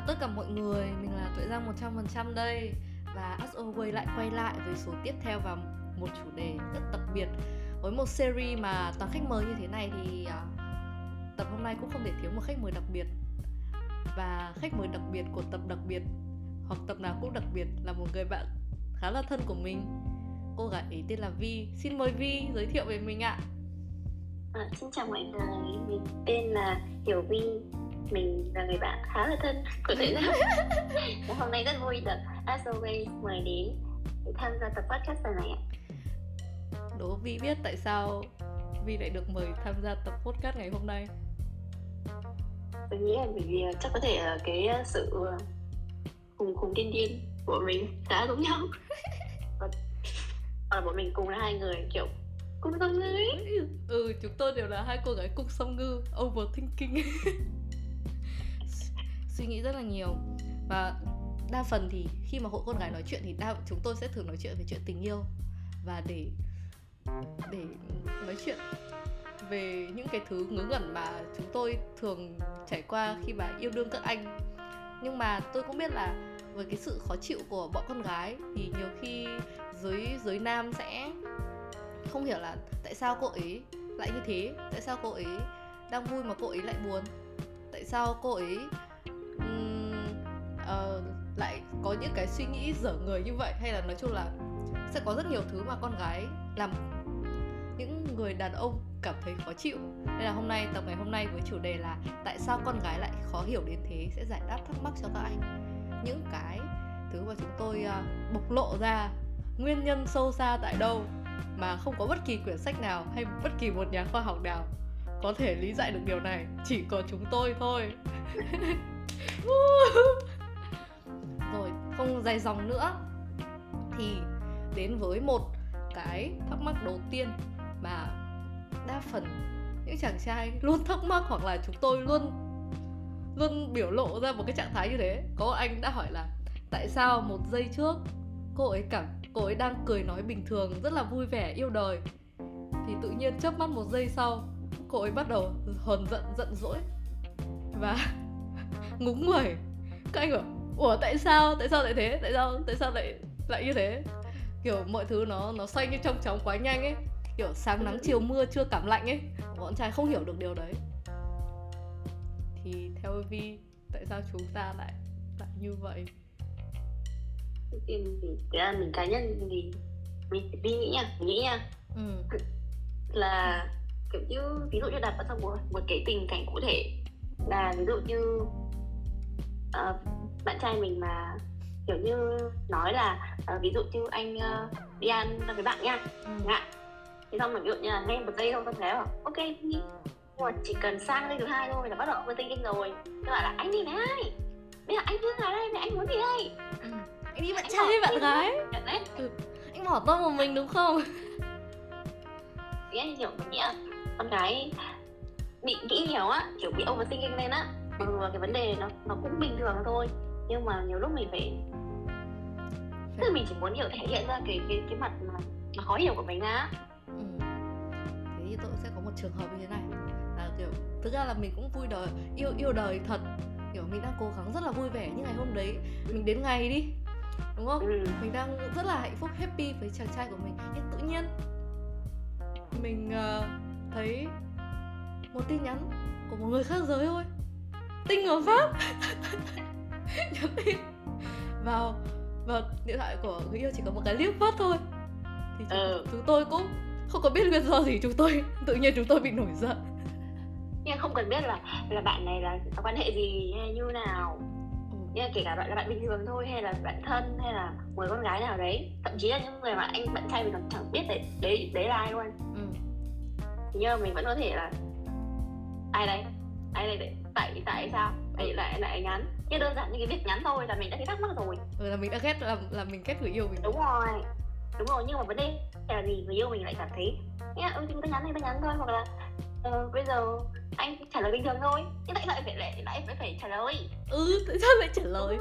chào tất cả mọi người, mình là Tuệ Giang 100% đây. Và As Always lại quay lại với số tiếp theo và một chủ đề rất đặc biệt. Với một series mà toàn khách mời như thế này thì uh, tập hôm nay cũng không thể thiếu một khách mời đặc biệt. Và khách mời đặc biệt của tập đặc biệt hoặc tập nào cũng đặc biệt là một người bạn khá là thân của mình. Cô gái ấy tên là Vi. Xin mời Vi giới thiệu về mình ạ. À, Xin chào mọi người, mình tên là Hiểu Vi mình là người bạn khá là thân của Tuệ Giang hôm nay rất vui được As Always mời đến để tham gia tập podcast lần này ạ. Đố Vi biết tại sao Vi lại được mời tham gia tập podcast ngày hôm nay? Tôi nghĩ là bởi vì chắc có thể cái sự cùng cùng điên điên của mình khá giống nhau. Và, và bọn mình cùng là hai người kiểu cùng song ngư ừ chúng tôi đều là hai cô gái cùng song ngư overthinking suy nghĩ rất là nhiều. Và đa phần thì khi mà hội con gái nói chuyện thì đa, chúng tôi sẽ thường nói chuyện về chuyện tình yêu. Và để để nói chuyện về những cái thứ ngớ ngẩn mà chúng tôi thường trải qua khi mà yêu đương các anh. Nhưng mà tôi cũng biết là với cái sự khó chịu của bọn con gái thì nhiều khi giới giới nam sẽ không hiểu là tại sao cô ấy lại như thế, tại sao cô ấy đang vui mà cô ấy lại buồn? Tại sao cô ấy những cái suy nghĩ dở người như vậy hay là nói chung là sẽ có rất nhiều thứ mà con gái làm. Những người đàn ông cảm thấy khó chịu. Nên là hôm nay tập ngày hôm nay với chủ đề là tại sao con gái lại khó hiểu đến thế sẽ giải đáp thắc mắc cho các anh. Những cái thứ mà chúng tôi uh, bộc lộ ra nguyên nhân sâu xa tại đâu mà không có bất kỳ quyển sách nào hay bất kỳ một nhà khoa học nào có thể lý giải được điều này. Chỉ có chúng tôi thôi. không dài dòng nữa. Thì đến với một cái thắc mắc đầu tiên mà đa phần những chàng trai luôn thắc mắc hoặc là chúng tôi luôn luôn biểu lộ ra một cái trạng thái như thế. Có anh đã hỏi là, tại sao một giây trước cô ấy cảm, cô ấy đang cười nói bình thường, rất là vui vẻ, yêu đời? Thì tự nhiên chớp mắt một giây sau, cô ấy bắt đầu hờn giận giận dỗi và ngúng người. Các anh bảo ủa tại sao tại sao lại thế? Tại sao tại sao lại lại như thế? Kiểu mọi thứ nó nó xoay như trong chóng quá nhanh ấy. Kiểu sáng nắng chiều mưa chưa cảm lạnh ấy. Bọn trai không hiểu được điều đấy. Thì theo vi tại sao chúng ta lại lại như vậy? Thì cái mình cá nhân thì mình vi nghĩ nha nghĩ nha. Ừ. là kiểu như ví dụ như đặt vào trong một một cái tình cảnh cụ thể. Là ví dụ như uh, bạn trai mình mà kiểu như nói là uh, ví dụ như anh uh, đi ăn với bạn nha. Ừ. ngại thì xong mình ví dụ như là nghe một giây không tôi thấy bảo ok nhưng mà chỉ cần sang lên thứ hai thôi là bắt đầu thinking rồi. Các bạn là anh đi ai bây giờ anh cứ là đây anh muốn gì đây. Ừ. anh đi bạn trai hay bạn gái. ừ. anh bỏ tôi một mình đúng không? Nghĩa kiểu mình nghĩ con gái bị nghĩ nhiều á kiểu bị overthinking lên á. Ừ, cái vấn đề nó nó cũng bình thường thôi nhưng mà nhiều lúc mình phải tức là mình chỉ muốn hiểu thể hiện ra cái cái cái mặt mà nó khó hiểu của mình ra ừ. thế thì tôi sẽ có một trường hợp như thế này. Là kiểu thực ra là mình cũng vui đời yêu yêu đời thật. Kiểu mình đang cố gắng rất là vui vẻ như ngày hôm đấy mình đến ngày đi đúng không? Ừ. mình đang rất là hạnh phúc happy với chàng trai của mình. Nhưng tự nhiên mình uh, thấy một tin nhắn của một người khác giới thôi. Tinh ở pháp nhắn tin. Vào vào điện thoại của người yêu chỉ có một cái liếc mắt thôi. Thì chúng, ừ. chúng tôi cũng không có biết nguyên do gì chúng tôi tự nhiên chúng tôi bị nổi giận. Nhưng không cần biết là là bạn này là quan hệ gì hay như nào. Ừ. nhưng kể cả bạn là bạn bình thường thôi hay là bạn thân hay là một con gái nào đấy. Thậm chí là những người mà anh bạn trai mình còn chẳng biết đấy đấy đấy là ai luôn. Ừ. nhưng mà mình vẫn có thể là ai đây ai đấy tại tại sao? Lại lại lại nhắn như đơn giản như cái việc nhắn thôi là mình đã thấy thắc mắc rồi. Ừ, là mình đã ghét là, là mình ghét người yêu mình. Đúng rồi. Đúng rồi nhưng mà vấn đề là gì? Người yêu mình lại cảm thấy nghe ừ thì ta nhắn thì ta nhắn thôi. Hoặc là uh, bây giờ anh trả lời bình thường thôi. Nhưng tại sao lại phải lại lại phải, phải trả lời? Ừ tại sao lại trả lời?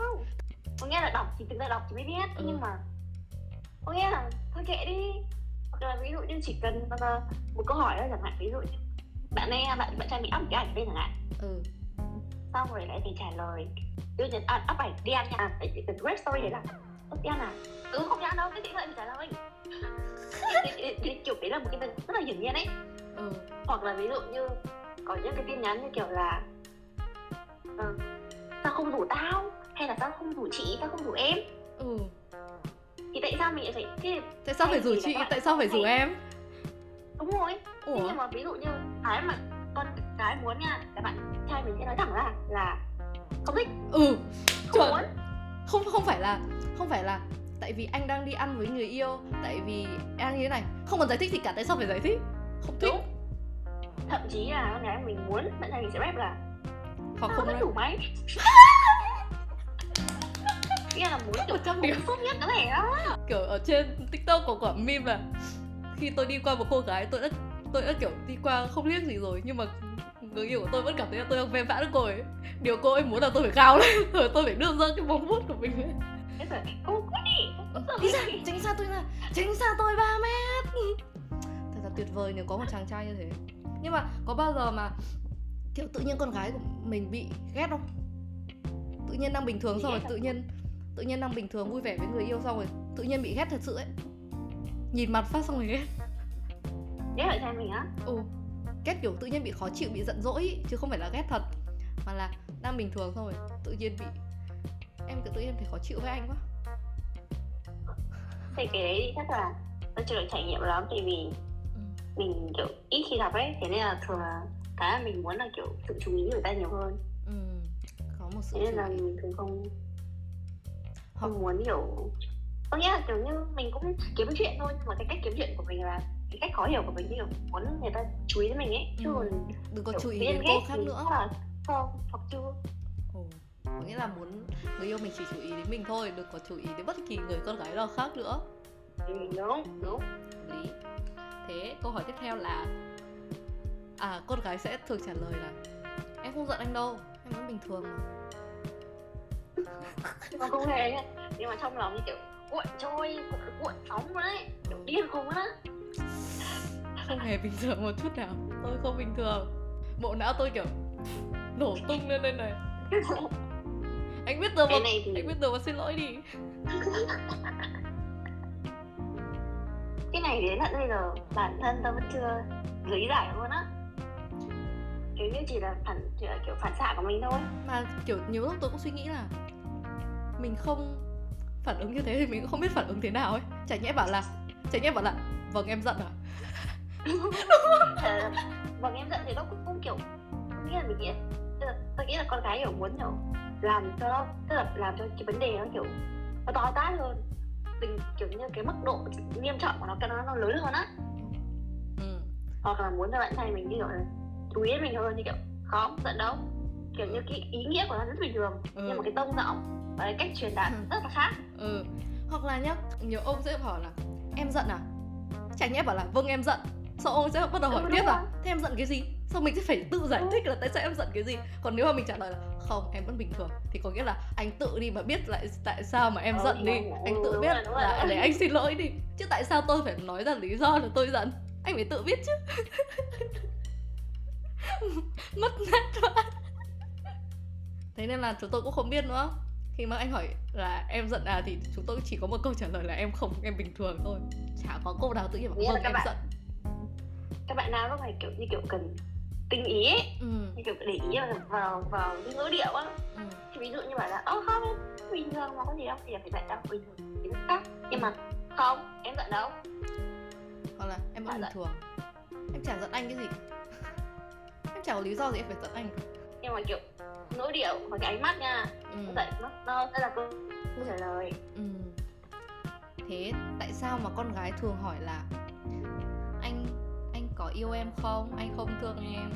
Có nghĩa là đọc thì thực ra đọc thì mới biết ừ. nhưng mà có nghĩa là thôi kệ đi. Hoặc là ví dụ như chỉ cần một câu hỏi thôi chẳng hạn ví dụ như bạn ấy bạn bạn trai bị ấp cái ảnh lên chẳng hạn. Ừ. Xong rồi lại phải trả lời. Đưa nhật à, up ảnh đi ăn nha cái cái red story đấy là đi ăn à? Ừ không đi ăn đâu cái chị lại trả lời. Kiểu đấy là một cái rất là hiển nhiên ấy. Ừ. hoặc là ví dụ như có những cái tin nhắn như kiểu là ừ, sao không rủ tao hay là tao không rủ chị tao không rủ em. Ừ. Thì tại sao mình lại phải thế tại sao phải rủ chị? tại sao phải rủ em? Đúng rồi. Ủa? nhưng mà ví dụ như cái mà con cái muốn nha là bạn trai mình sẽ nói thẳng ra là không thích. Ừ chuẩn. muốn. không không phải là không phải là tại vì anh đang đi ăn với người yêu tại vì em như thế này. Không cần giải thích gì cả tại sao phải giải thích? Không thích. Đúng. thậm chí là con gái mình muốn bạn trai mình sẽ rep là hoặc không đủ máy. Nghĩa là muốn kiểu trăm điểm tốt nhất có thể đó. Kiểu ở trên tiktok có quả meme là khi tôi đi qua một cô gái tôi đã tôi đã kiểu đi qua không liếc gì rồi nhưng mà người yêu của tôi vẫn cảm thấy là tôi đang ven vã được cô ấy. Điều cô ấy muốn là tôi phải cao lên rồi tôi phải đưa ra cái bóng vuốt của mình lên cô quên đi đi tránh xa tôi ra tránh xa tôi 3 mét. Thật là tuyệt vời nếu có một chàng trai như thế. Nhưng mà có bao giờ mà kiểu tự nhiên con gái của mình bị ghét không? Tự nhiên đang bình thường xong rồi tự nhiên tự nhiên đang bình thường vui vẻ với người yêu xong rồi tự nhiên bị ghét thật sự ấy. Nhìn mặt phát xong rồi ghét ghét ở trai mình á ừ ghét kiểu tự nhiên bị khó chịu bị giận dỗi chứ không phải là ghét thật mà là đang bình thường rồi tự nhiên bị em tự nhiên thấy khó chịu với anh quá thì cái đấy chắc là nó chưa được trải nghiệm lắm tại vì ừ. mình kiểu ít khi gặp ấy thế nên là thường là cái mình muốn là kiểu sự chú ý người ta nhiều hơn ừ. có một sự thế nên là mình thường không không muốn kiểu có nghĩa là kiểu như mình cũng kiếm chuyện thôi nhưng mà cái cách kiếm chuyện của mình là cái cách khó hiểu của mình kiểu muốn người ta chú ý đến mình ấy chứ ừ. đừng có chú ý đến cô khác nữa. là không hoặc chưa. Ừ. có nghĩa là muốn người yêu mình chỉ chú ý đến mình thôi đừng có chú ý đến bất kỳ người con gái nào khác nữa. Ừ, đúng đúng. Lý. Thế câu hỏi tiếp theo là à con gái sẽ thường trả lời là em không giận anh đâu em vẫn bình thường mà. Không không hề nhưng mà trong lòng như kiểu cuộn trôi cuộn sóng đấy kiểu điên khùng á không hề bình thường một chút nào. Tôi không bình thường. Bộ não tôi kiểu nổ tung lên đây này. Anh biết rồi mà thì... anh biết rồi mà xin lỗi đi. Cái này đến tận bây giờ bản thân tôi vẫn chưa lý giải luôn á. Kiểu như chỉ là phản chỉ là kiểu phản xạ của mình thôi. Mà kiểu nhiều lúc tôi cũng suy nghĩ là mình không phản ứng như thế thì mình cũng không biết phản ứng thế nào ấy. Chả nhẽ bảo là chả nhẽ bảo là vâng em giận à ờ, vâng em giận thì nó cũng, cũng kiểu nghĩa là mình nghĩ tôi nghĩ là con gái kiểu muốn kiểu làm cho nó tức là làm cho cái vấn đề nó kiểu nó to tát hơn tình kiểu như cái mức độ nghiêm trọng của nó nó nó lớn hơn á ừ. hoặc là muốn cho bạn trai mình như kiểu là chú ý mình hơn như kiểu không giận đâu kiểu như cái ý nghĩa của nó rất bình thường ừ. nhưng mà cái tông giọng và cái cách truyền đạt ừ. rất là khác ừ hoặc là nhá nhiều ông sẽ hỏi là em giận à? Chẳng nhẽ bảo là vâng em giận. Sau ông sẽ bắt đầu hỏi ừ, tiếp là thế em giận cái gì? Sau mình sẽ phải tự giải thích là tại sao em giận cái gì? Còn nếu mà mình trả lời là không em vẫn bình thường. Thì có nghĩa là anh tự đi mà biết lại tại sao mà em ừ, giận đi. anh tự biết là để anh xin lỗi đi. Chứ tại sao tôi phải nói ra lý do là tôi giận? Anh phải tự biết chứ. Mất nét quá thế nên là chúng tôi cũng không biết nữa khi mà anh hỏi là em giận à thì chúng tôi chỉ có một câu trả lời là em không em bình thường thôi. Chả có câu nào tự nhiên bảo vâng em bạn, giận. Các bạn nào cũng phải kiểu như kiểu cần tinh ý ấy. Ừ. như kiểu để ý vào vào, vào cái ngữ điệu á. Ừ. ví dụ như bảo là ơ không bình thường mà có gì đâu. Thì phải giận đâu bình thường. Thì khác. Nhưng mà không em giận đâu. Hoặc là em vẫn bình thường. Em chả giận anh cái gì. Em chả có lý do gì em phải giận anh nhưng mà kiểu ngữ điệu và cái ánh mắt nha ừ. vậy nó nó sẽ là câu trả lời. Ừ. thế tại sao mà con gái thường hỏi là anh anh có yêu em không? Anh không thương em.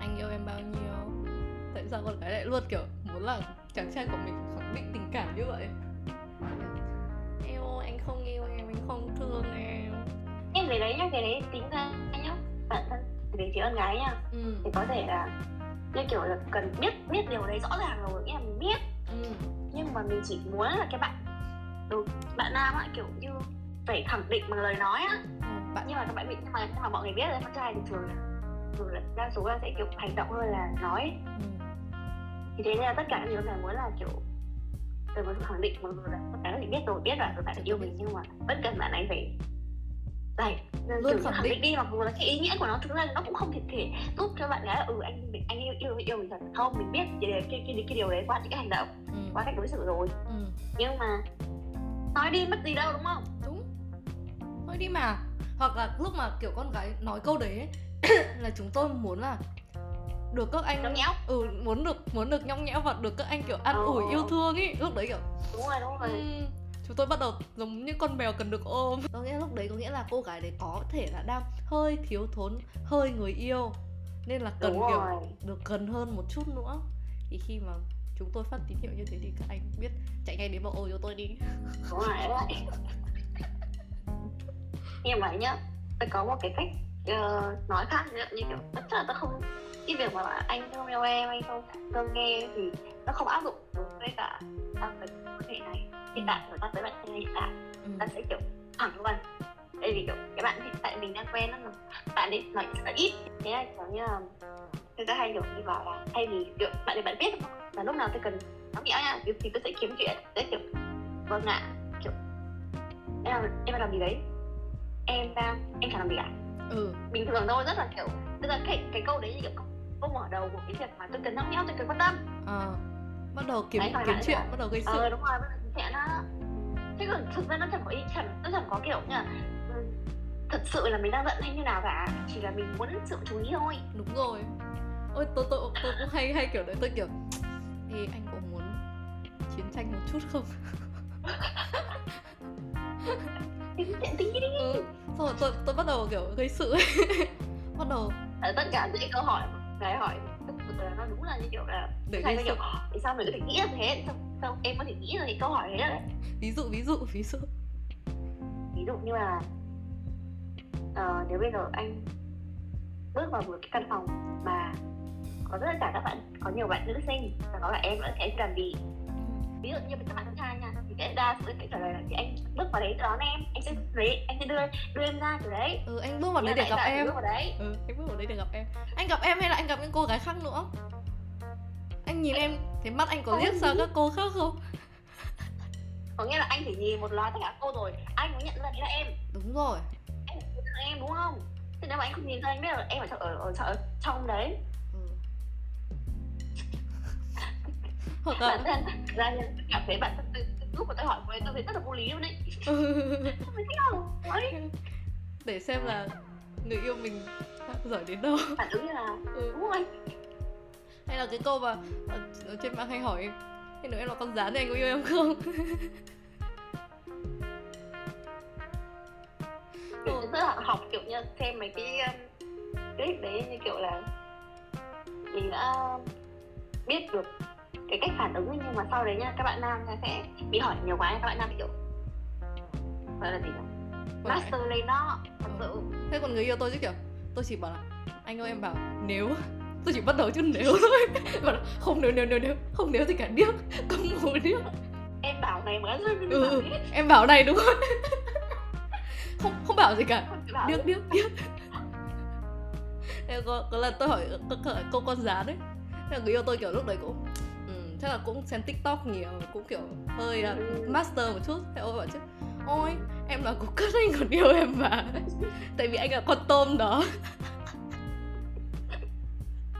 Anh yêu em bao nhiêu? Tại sao con gái lại luôn kiểu muốn là chàng trai của mình khẳng định tình cảm như vậy? Yêu anh không yêu em anh không thương em. Em cái đấy nhá cái đấy tính ra nhá bản thân về phía con gái nhá. Ừ. thì có thể là như kiểu là cần biết biết điều đấy rõ ràng rồi nghĩa là mình biết ừ. nhưng mà mình chỉ muốn là cái bạn ừ, bạn nam á kiểu như phải khẳng định bằng lời nói á ừ, bạn nhưng mà các bạn bị nhưng mà nhưng mà mọi người biết là con trai thì thường thường là đa số là sẽ kiểu hành động hơn là nói ừ. thì thế nên là tất cả những này muốn là kiểu tôi muốn khẳng định mọi người là các bạn biết rồi biết là các bạn yêu mình nhưng mà bất cần bạn ấy phải này luôn khẳng định. đi mặc dù là cái ý nghĩa của nó thực ra nó cũng không thể thể giúp cho bạn gái là ừ anh mình anh yêu yêu yêu mình thật. Không mình biết cái cái cái, cái điều đấy qua những cái hành động ừ. qua cách đối xử rồi. Ừ. nhưng mà nói đi mất gì đâu đúng không? Đúng. Nói đi mà. Hoặc là lúc mà kiểu con gái nói câu đấy ấy, là chúng tôi muốn là được các anh nhõng nhẽo. Ừ muốn được muốn được nhõng nhẽo và được các anh kiểu ăn ừ. ủi yêu thương ý lúc đấy kiểu đúng rồi đúng rồi. Um, chúng tôi bắt đầu giống như con mèo cần được ôm. Có nghĩa lúc đấy có nghĩa là cô gái đấy có thể là đang hơi thiếu thốn hơi người yêu. Nên là cần kiểu được gần hơn một chút nữa. Thì khi mà chúng tôi phát tín hiệu như thế thì các anh biết chạy ngay đến bảo ôi cho tôi đi. Đúng rồi đấy nhưng mà nhá tôi có một cái cách uh, nói khác như, như kiểu tất là tôi không cái việc mà anh không yêu em anh không không nghe thì nó không áp dụng. Đối với cả trong cái vấn đề này hiện tại người ta tới bạn trai hiện tại ừ. ta sẽ kiểu thẳng luôn. Tại vì kiểu cái bạn hiện tại mình đang quen nó bạn ấy nói là ít. Thế là kiểu như là người ta hay kiểu đi bảo là thay vì kiểu bạn ấy bạn biết là lúc nào tôi cần nó nhẽo nha thì tôi sẽ kiếm chuyện. Sẽ kiểu vâng ạ. Kiểu em làm em làm gì đấy? Em đang em chẳng làm gì cả. Ừ. bình thường thôi rất là kiểu tức là cái cái câu đấy như kiểu câu mở đầu của cái việc mà tôi cần nhõng nhẽo tôi cần quan tâm. Ờ. Bắt đầu kiếm đấy, kiếm chuyện bắt đầu gây sự. ờ đúng rồi bắt đầu chuyện đó thế còn thực ra nó chẳng có ý chẳng nó chẳng có kiểu như là ừ, thật sự là mình đang giận hay như nào cả. Chỉ là mình muốn sự chú ý thôi. Đúng rồi. Ôi tôi tôi tôi cũng hay hay kiểu đấy. Tôi kiểu thì anh có muốn chiến tranh một chút không? Tí đi. Ừ. xong rồi tôi tôi bắt đầu kiểu gây sự bắt đầu ở tất cả những câu hỏi cái hỏi là nó đúng là như kiểu là để gây kiểu tại sao mình có thể nghĩ như thế sao em có thể nghĩ ra cái câu hỏi thế đấy. Ví dụ ví dụ ví dụ. Ví dụ như là uh, nếu bây giờ anh bước vào một cái căn phòng mà có rất là cả các bạn có nhiều bạn nữ sinh và có cả em nữa thì anh làm gì? Ví dụ như các bạn con trai nha thì cái đa số cái trả lời là thì anh bước vào đấy đón em anh sẽ đấy anh sẽ đưa đưa em ra từ đấy. Ừ anh bước vào đấy để gặp em. bước vào đấy. ừ anh bước vào đấy để gặp em. Anh gặp em hay là anh gặp những cô gái khác nữa anh nhìn em thế mắt anh có liếc sang các cô khác không? Có nghĩa là anh phải nhìn một loạt tất cả cô rồi anh mới nhận ra đấy là em. Đúng rồi. Anh là em đúng không? Thế nếu mà anh không nhìn ra anh biết là em ở, ở, ở, ở trong đấy. Hoặc là bản thân ra cảm thấy bản thân lúc mà tôi hỏi cô ấy tôi thấy rất là vô lý luôn đấy. Không để xem là người yêu mình giỏi đến đâu. Phản ứng như là ừ. đúng rồi hay là cái câu mà ở trên mạng hay hỏi thì nếu em là con rán thì anh có yêu em không? Kiểu rất là học kiểu như xem mấy cái um, clip đấy như kiểu là mình đã biết được cái cách phản ứng nhưng mà sau đấy nha các bạn nam sẽ bị hỏi nhiều quá các bạn nam bị kiểu gọi là gì nhỉ? Master lên nó thật sự. Thế còn người yêu tôi chứ kiểu tôi chỉ bảo là anh ơi em bảo nếu tôi chỉ bắt đầu chút nếu thôi. Bảo là, không nếu nếu nếu nếu. Không nếu thì cả điếc không ngủ điếc. Em bảo này mới rồi ừ, em bảo này đúng không? Không không bảo gì cả. Điếc điếc điếc. Có, có lần tôi hỏi cô con rán đấy thế là người yêu tôi kiểu lúc đấy cũng chắc là cũng xem tiktok nhiều cũng kiểu hơi uh, master một chút. Thế ôi bảo chứ ôi em là cục cất anh còn yêu em mà. Tại vì anh là con tôm đó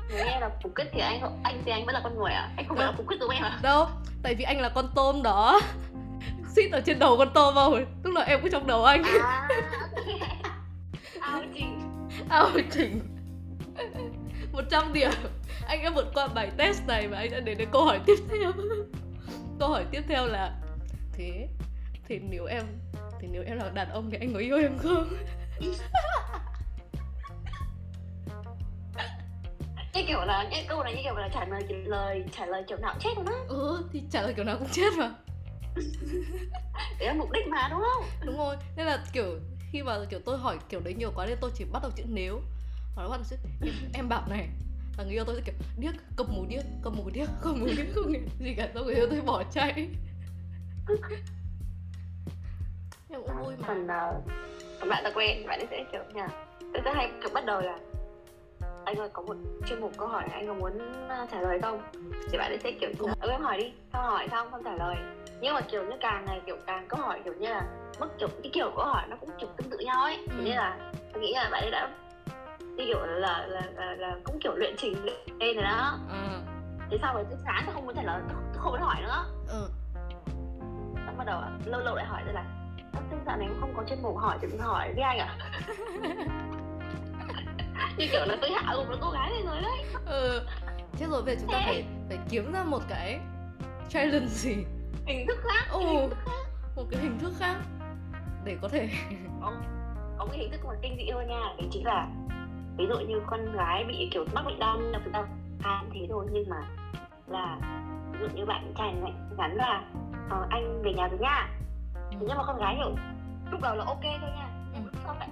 nếu em là cục cất thì anh anh thì anh vẫn là con người à anh không phải là cục cất giống em à đâu tại vì anh là con tôm đó. Xít ở trên đầu con tôm không tức là em cứ trong đầu anh. À, ao chỉnh ao chỉnh một trăm điểm. Anh đã vượt qua bài test này và anh đã đến đến câu hỏi tiếp theo. Câu hỏi tiếp theo là thế thì nếu em thì nếu em là đàn ông thì anh có yêu em không kiểu là những câu này như kiểu là trả lời lời trả lời kiểu nào cũng chết luôn á. Ừ thì trả lời kiểu nào cũng chết mà. Đấy là mục đích mà đúng không? Đúng rồi nên là kiểu khi mà kiểu tôi hỏi kiểu đấy nhiều quá nên tôi chỉ bắt đầu chữ nếu hỏi bắt đầu chữ em, em bảo này là người yêu tôi sẽ kiểu điếc cầm mù điếc cầm mù điếc cầm mù điếc không nghe gì cả xong người yêu tôi bỏ chạy. Em cũng vui mà. Phần uh, bạn ta quen bạn ấy sẽ kiểu nha tôi sẽ hay kiểu bắt đầu là anh ơi có một chuyên mục câu hỏi anh có muốn ờ, trả lời không? Thì bạn ấy sẽ kiểu như ừ, em hỏi đi. Xong hỏi xong không? Trả lời. Nhưng mà kiểu như càng ngày kiểu càng câu hỏi kiểu như là mức kiểu cái kiểu câu hỏi nó cũng kiểu tương tự nhau ấy. Ừ. thế nên là tôi nghĩ là bạn ấy đã như kiểu là là, là, là, là cũng kiểu luyện trình lên rồi đó. Ừ. thế sau rồi tôi sáng tôi không muốn trả lời tôi không muốn hỏi nữa. Ừ. xong bắt đầu lâu lâu lại hỏi tôi là dạo này không có chuyên mục hỏi thì mình hỏi với anh à như kiểu là tôi hạ gục được cô gái này rồi đấy. Ừ thế rồi về chúng ta phải phải kiếm ra một cái challenge gì? Hình thức khác ừ một cái hình thức khác để có thể có, có cái hình thức mà kinh dị hơn nha. Đấy chính là ví dụ như con gái bị kiểu mắc bệnh đau là chúng ta ăn thế thôi nhưng mà là ví dụ như bạn trai này nhắn là ờ, anh về nhà rồi nha. Ừ. nhưng mà con gái hiểu lúc đầu là ok thôi nha. Ừ. sao vậy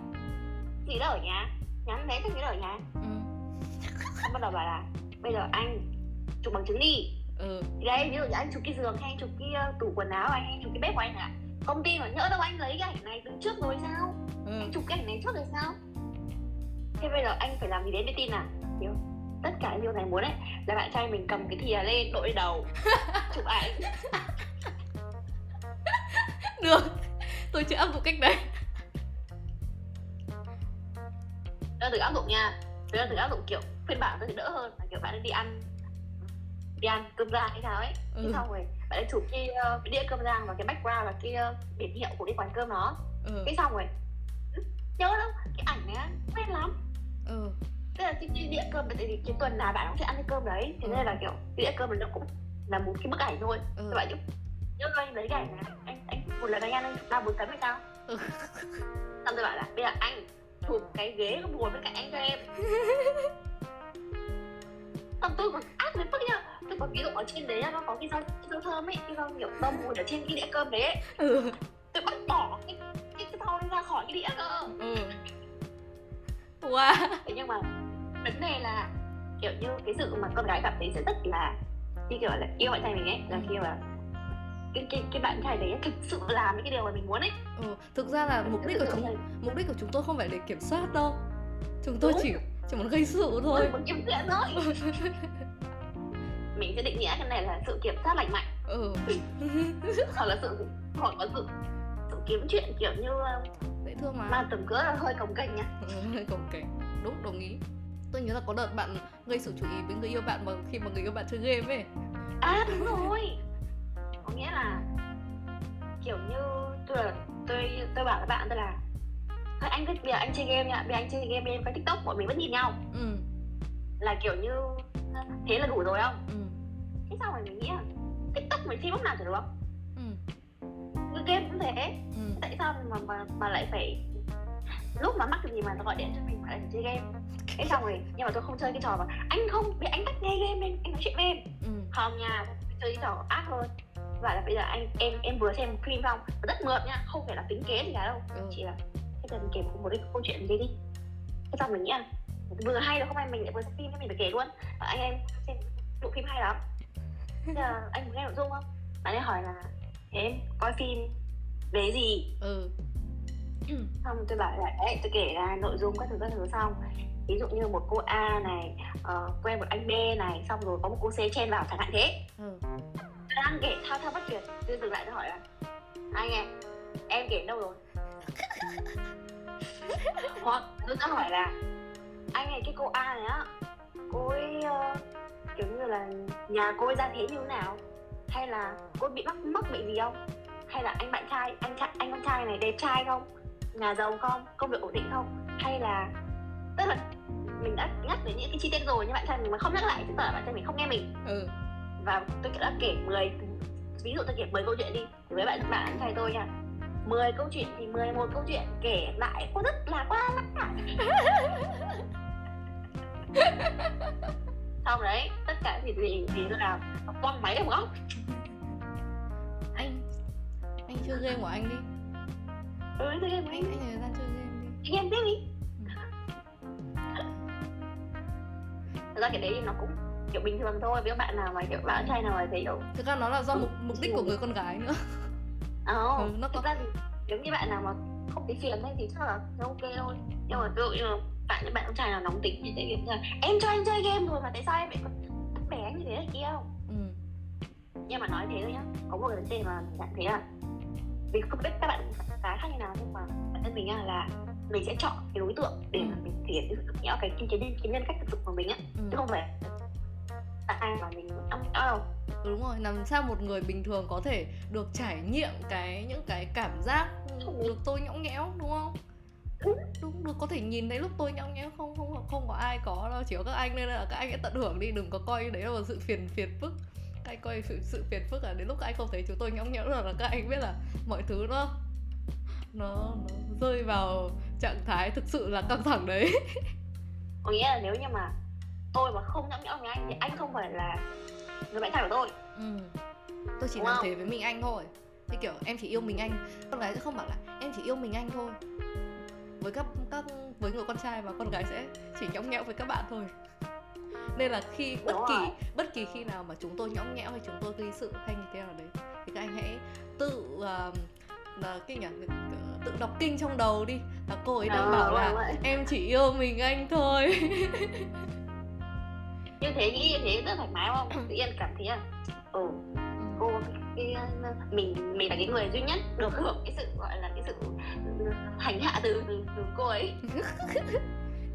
chị đã ở nhà nhắn đấy thì đã ở nhà ừ. bắt đầu bảo là bây giờ anh chụp bằng chứng đi. Ừ. thì đây ví dụ như anh chụp cái giường hay anh chụp cái uh, tủ quần áo hay anh chụp cái bếp của anh ạ công ty mà nhỡ đâu anh lấy cái ảnh này từ trước rồi sao? Ừ. anh chụp cái ảnh này trước rồi sao? Thế bây giờ anh phải làm gì đến mới tin à? Hiểu tất cả những điều này muốn ấy là bạn trai mình cầm cái thìa lên đội đầu. Chụp ảnh. Được. Tôi chưa áp dụng cách đấy tôi thử áp dụng nha tôi thử áp dụng kiểu phiên bản tôi thì đỡ hơn là kiểu bạn đi ăn đi ăn cơm rang hay sao ấy ừ. xong rồi bạn ấy chụp cái, uh, cái đĩa cơm rang và cái background là cái uh, biển hiệu của cái quán cơm đó ừ. cái xong rồi nhớ đâu cái ảnh này quen lắm ừ tức là cái, cái đĩa cơm tại vì cái tuần nào bạn cũng sẽ ăn cái cơm đấy thế ừ. nên là kiểu cái đĩa cơm nó cũng là một cái bức ảnh thôi ừ. bạn giúp nhớ anh lấy cái ảnh này anh anh một lần anh ăn anh ba bốn tấn hay sao ừ. xong tôi bảo là bây giờ anh chụp cái ghế có buồn bên cạnh anh cho em xong tôi còn ác đến mức nhá tôi còn ví dụ ở trên đấy nó có cái rau cái rau thơm ấy cái rau kiểu rau mùi ở trên cái đĩa cơm đấy ấy. Ừ. tôi bắt bỏ cái cái, cái rau ra khỏi cái đĩa cơ ừ. wow thế nhưng mà vấn đề là kiểu như cái sự mà con gái cảm thấy sẽ rất là như kiểu là yêu bạn trai mình ấy là khi mà cái cái cái bạn trai đấy thực sự làm những cái điều mà mình muốn ấy. Ừ, thực ra là mục đích của chúng mục đích của chúng tôi không phải để kiểm soát đâu. Chúng tôi Đúng. chỉ chỉ muốn gây sự thôi. muốn kiếm chuyện thôi. Mình sẽ định nghĩa cái này là sự kiểm soát lành mạnh. Ừ. hoặc là sự hoặc là sự sự kiếm chuyện kiểu như dễ thương mà. mà tầm cỡ là hơi cồng kềnh nha. Ừ, hơi cồng kềnh. Đúng đồng ý. Tôi nhớ là có đợt bạn gây sự chú ý với người yêu bạn mà khi mà người yêu bạn chơi game ấy. À đúng rồi kiểu như tôi là tôi tôi bảo với bạn tôi là thôi anh bây giờ anh chơi game nha bây giờ anh chơi game bên cái tiktok bọn mình vẫn nhìn nhau ừ. là kiểu như thế là đủ rồi không ừ. thế sao mà mình nghĩ là tiktok mình xem lúc nào chả được ừ. game cũng thế ừ. tại sao mà, mà mà lại phải lúc mà mắc cái gì mà nó gọi điện cho mình mà lại chơi game thế xong rồi nhưng mà tôi không chơi cái trò mà anh không vì anh tắt nghe game lên anh nói chuyện với em ừ. không nha chơi cái trò ác hơn và là bây giờ anh em em vừa xem một phim xong rất mượt nha không phải là tính kế gì cả đâu. Ừ. chỉ là cái cần kể một cái câu chuyện gì đi. Cái xong mình nghĩ là vừa hay rồi không ai mình lại vừa xem phim nên mình phải kể luôn. Và anh em xem bộ phim hay lắm. Bây giờ anh muốn nghe nội dung không? Bạn ấy hỏi là em coi phim về gì? Ừ. Xong tôi bảo là đấy tôi kể ra nội dung các thứ các thứ xong ví dụ như một cô A này uh, quen một anh B này xong rồi có một cô C chen vào chẳng hạn thế. Ừ. đang kể thao thao bắt tuyệt tôi dừng lại tôi hỏi là anh em em kể đâu rồi? Hoặc tôi sẽ hỏi là anh này cái cô A này á cô ấy uh, kiểu như là nhà cô ấy ra thế như thế nào? Hay là cô ấy bị mắc mắc bệnh gì không? Hay là anh bạn trai anh trai anh con trai này đẹp trai không? Nhà giàu không? Công việc ổn định không? Hay là tức là mình đã nhắc đến những cái chi tiết rồi nhưng bạn trai mình mà không nhắc lại tức là bạn trai mình không nghe mình. Ừ. và tôi đã kể 10 ví dụ tôi kể 10 câu chuyện đi thì với bạn bạn trai tôi nha. 10 câu chuyện thì 11 câu chuyện kể lại có rất là quá xong đấy tất cả thì gì thì tôi làm quăng máy ở góc. Anh anh chơi game của anh đi. Ừ chơi game của anh. Anh thời gian chơi game đi. Game tiếp đi thật ra cái đấy nó cũng kiểu bình thường thôi. Với bạn nào mà kiểu bạn trai nào mà thấy kiểu thực ra nó là do mục mục đích của người con gái nữa. Ờ. Ừ, nó có... thực ra thì giống như bạn nào mà không thấy phiền ấy thì chắc là nó ok thôi. Nhưng mà ví dụ như bạn những bạn con trai nào nóng tính thì sẽ kiểu là em cho anh chơi game rồi mà tại sao em lại còn bẻ anh như thế này kia? Không ừ. nhưng mà nói thế thôi nhá. Có một vấn đề mà nhận thấy là vì không biết các bạn gái khác như nào nhưng mà bản thân mình là mình sẽ chọn cái đối tượng để mà mình thể hiện cái cái cái, cái, cái nhân cách thực sự của mình á. Ừ. chứ không phải ai mà mình nhẽo đâu. Đúng rồi làm sao một người bình thường có thể được trải nghiệm cái những cái cảm giác được tôi nhõng nhẽo đúng không? Đúng được có thể nhìn thấy lúc tôi nhõng nhẽo không không không có ai có đâu chỉ có các anh nên là các anh hãy tận hưởng đi đừng có coi đấy là một sự phiền phiền phức. Các anh coi sự, sự phiền phức là đến lúc các anh không thấy chúng tôi nhõng nhẽo rồi là các anh biết là mọi thứ nó nó, nó rơi vào trạng thái thực sự là căng thẳng đấy. Có nghĩa là nếu như mà tôi mà không nhõng nhẽo với anh thì anh không phải là người bạn trai của tôi. Ừ. tôi chỉ Đúng làm không? thế với mình anh thôi. Thì kiểu em chỉ yêu mình anh. Con gái sẽ không bảo là em chỉ yêu mình anh thôi. Với các các với người con trai và con gái sẽ chỉ nhõng nhẽo với các bạn thôi. Nên là khi bất kỳ bất kỳ khi nào mà chúng tôi nhõng nhẽo hay chúng tôi gây sự hay như thế nào đấy thì các anh hãy tự uh, là cái nhỉ tự đọc kinh trong đầu đi. Là cô ấy đang ờ, bảo là vậy. em chỉ yêu mình anh thôi. Như thế nghĩ như thế rất thoải mái không? Tự nhiên cảm thấy là ừ cô cái, mình mình là cái người duy nhất được hưởng cái sự gọi là cái sự hành hạ từ từ, từ cô ấy.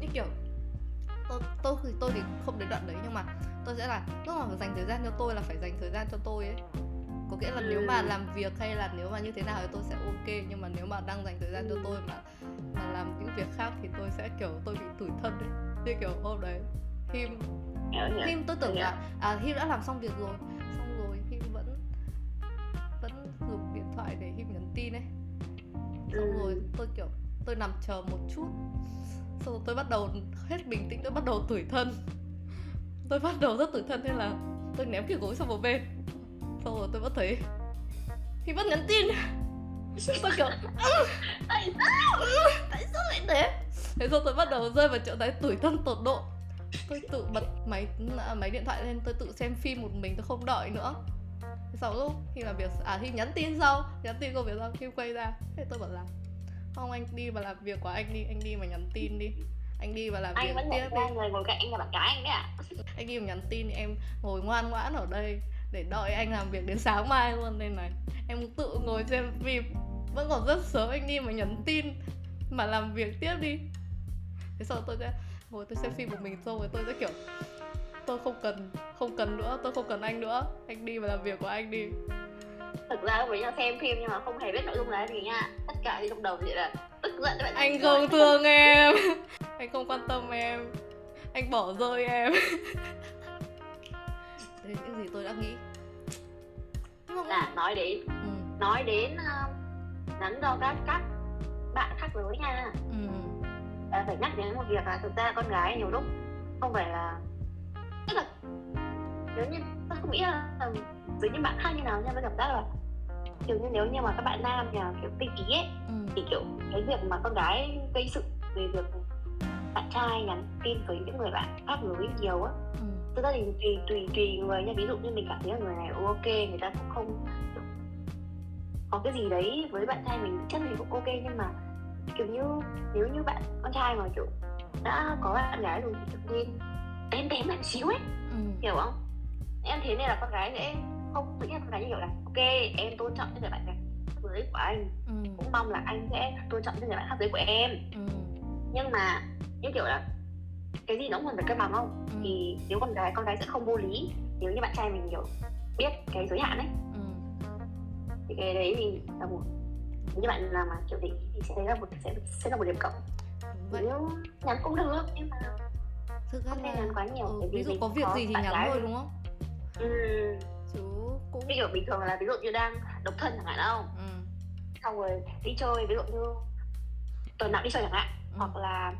Như kiểu tôi tôi thì tôi thì không đến đoạn đấy nhưng mà tôi sẽ là lúc mà dành thời gian cho tôi là phải dành thời gian cho tôi ấy có nghĩa là nếu mà làm việc hay là nếu mà như thế nào thì tôi sẽ ok nhưng mà nếu mà đang dành thời gian cho tôi mà mà làm những việc khác thì tôi sẽ kiểu tôi bị tủi thân đấy như kiểu hôm đấy him him tôi tưởng là à him đã làm xong việc rồi xong rồi him vẫn vẫn dùng điện thoại để him nhắn tin ấy. Xong rồi ừ. tôi kiểu tôi nằm chờ một chút xong rồi tôi bắt đầu hết bình tĩnh tôi bắt đầu tủi thân. Tôi bắt đầu rất tủi thân thế là tôi ném cái gối sang một bên xong rồi tôi vẫn thấy thì vẫn nhắn tin. Tôi kiểu tại sao? tại sao lại thế? Thế rồi tôi bắt đầu rơi vào trạng thái tủi thân tột độ. Tôi tự bật máy máy điện thoại lên tôi tự xem phim một mình tôi không đợi nữa. Sau lúc khi mà việc à khi nhắn tin sau nhắn tin công việc sau khi quay ra. Thế tôi bảo là không anh đi và làm việc của anh đi anh đi mà nhắn tin đi. Anh đi và làm anh việc vẫn tiếp đi. người ngồi cạnh anh là bạn gái anh đấy à anh đi mà nhắn tin em ngồi ngoan ngoãn ở đây để đợi anh làm việc đến sáng mai luôn đây này em tự ngồi xem phim. Vẫn còn rất sớm anh đi mà nhắn tin mà làm việc tiếp đi. Thế sau tôi sẽ ngồi tôi xem phim một mình xong rồi tôi sẽ kiểu tôi không cần không cần nữa tôi không cần anh nữa. Anh đi và làm việc của anh đi. Thực ra với nhau xem phim nhưng mà không hề biết nội dung là gì nha. Tất cả thì trong đầu chỉ là tức giận các bạn anh không thương em. Anh không quan tâm em. Anh bỏ rơi em đấy những gì tôi đã nghĩ là nói đến ừ. nói đến uh, nhắn cho các các bạn khác giới nha ừ. à, phải nhắc đến một việc là thực ra con gái nhiều lúc không phải là tức là nếu như tôi không nghĩ là với những bạn khác như nào nha tôi cảm giác là kiểu như nếu như mà các bạn nam nhà kiểu tinh ý ấy ừ. thì kiểu cái việc mà con gái gây sự về việc bạn trai nhắn tin với những người bạn khác giới nhiều á ừ thực ra thì tùy tùy tùy người nha ví dụ như mình cảm thấy là người này ok người ta cũng không có cái gì đấy với bạn trai mình chắc thì cũng ok nhưng mà kiểu như nếu như bạn con trai mà kiểu đã có bạn gái rồi thì tự nhiên em bé bạn xíu ấy ừ. hiểu không em thế nên là con gái sẽ không tự nhiên con gái như kiểu là ok em tôn trọng những người bạn khác giới của anh ừ. cũng mong là anh sẽ tôn trọng những người bạn khác giới của em ừ. nhưng mà như kiểu là cái gì nó cũng cần phải cân bằng không ừ. thì nếu con gái con gái sẽ không vô lý nếu như bạn trai mình kiểu biết cái giới hạn ấy ừ. thì cái đấy thì là một như bạn làm mà kiểu định thì sẽ là một sẽ sẽ là một điểm cộng nếu nhắn cũng được nhưng mà thực ra không nên nhắn quá nhiều ừ, ví dụ có việc gì thì nhắn thôi đúng không ừ. chứ cũng ví dụ bình thường là ví dụ như đang độc thân chẳng hạn không ừ. xong rồi đi chơi ví dụ như tuần nào đi chơi chẳng hạn ừ. hoặc là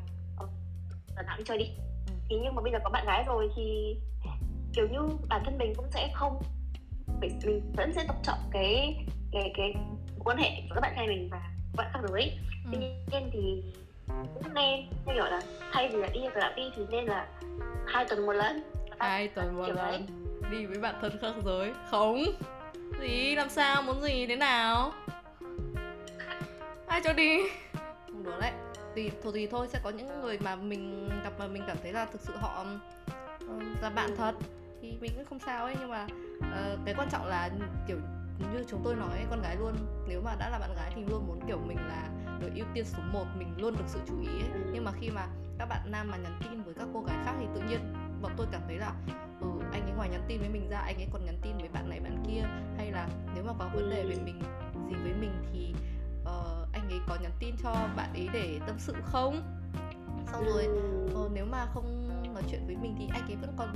lần nào đi chơi đi. Ừ. thì nhưng mà bây giờ có bạn gái rồi thì kiểu như bản thân mình cũng sẽ không mình vẫn sẽ tôn trọng cái cái cái quan hệ các bạn trai mình và bạn khác giới ừ. tuy nhiên thì cũng nên như kiểu là thay vì là đi rồi lại đi thì nên là hai tuần một lần. Hai tuần một lần. đấy. đi với bạn thân khác giới không. Gì? Làm sao? Muốn gì? Thế nào? Ai cho đi? Không đùa đấy tùy thôi thì thôi sẽ có những người mà mình gặp mà mình cảm thấy là thực sự họ ờ, là bạn thật thì mình cũng không sao ấy. Nhưng mà uh, cái quan trọng là kiểu như chúng tôi nói con gái luôn. Nếu mà đã là bạn gái thì luôn muốn kiểu mình là người ưu tiên số 1 mình luôn được sự chú ý ấy. nhưng mà khi mà các bạn nam mà nhắn tin với các cô gái khác thì tự nhiên bọn tôi cảm thấy là ừ, anh ấy ngoài nhắn tin với mình ra anh ấy còn nhắn tin với bạn này bạn kia. Hay là nếu mà có vấn đề về mình gì với mình thì uh, anh ấy có nhắn tin cho bạn ấy để tâm sự không? Xong rồi uh, nếu mà không nói chuyện với mình thì anh ấy vẫn còn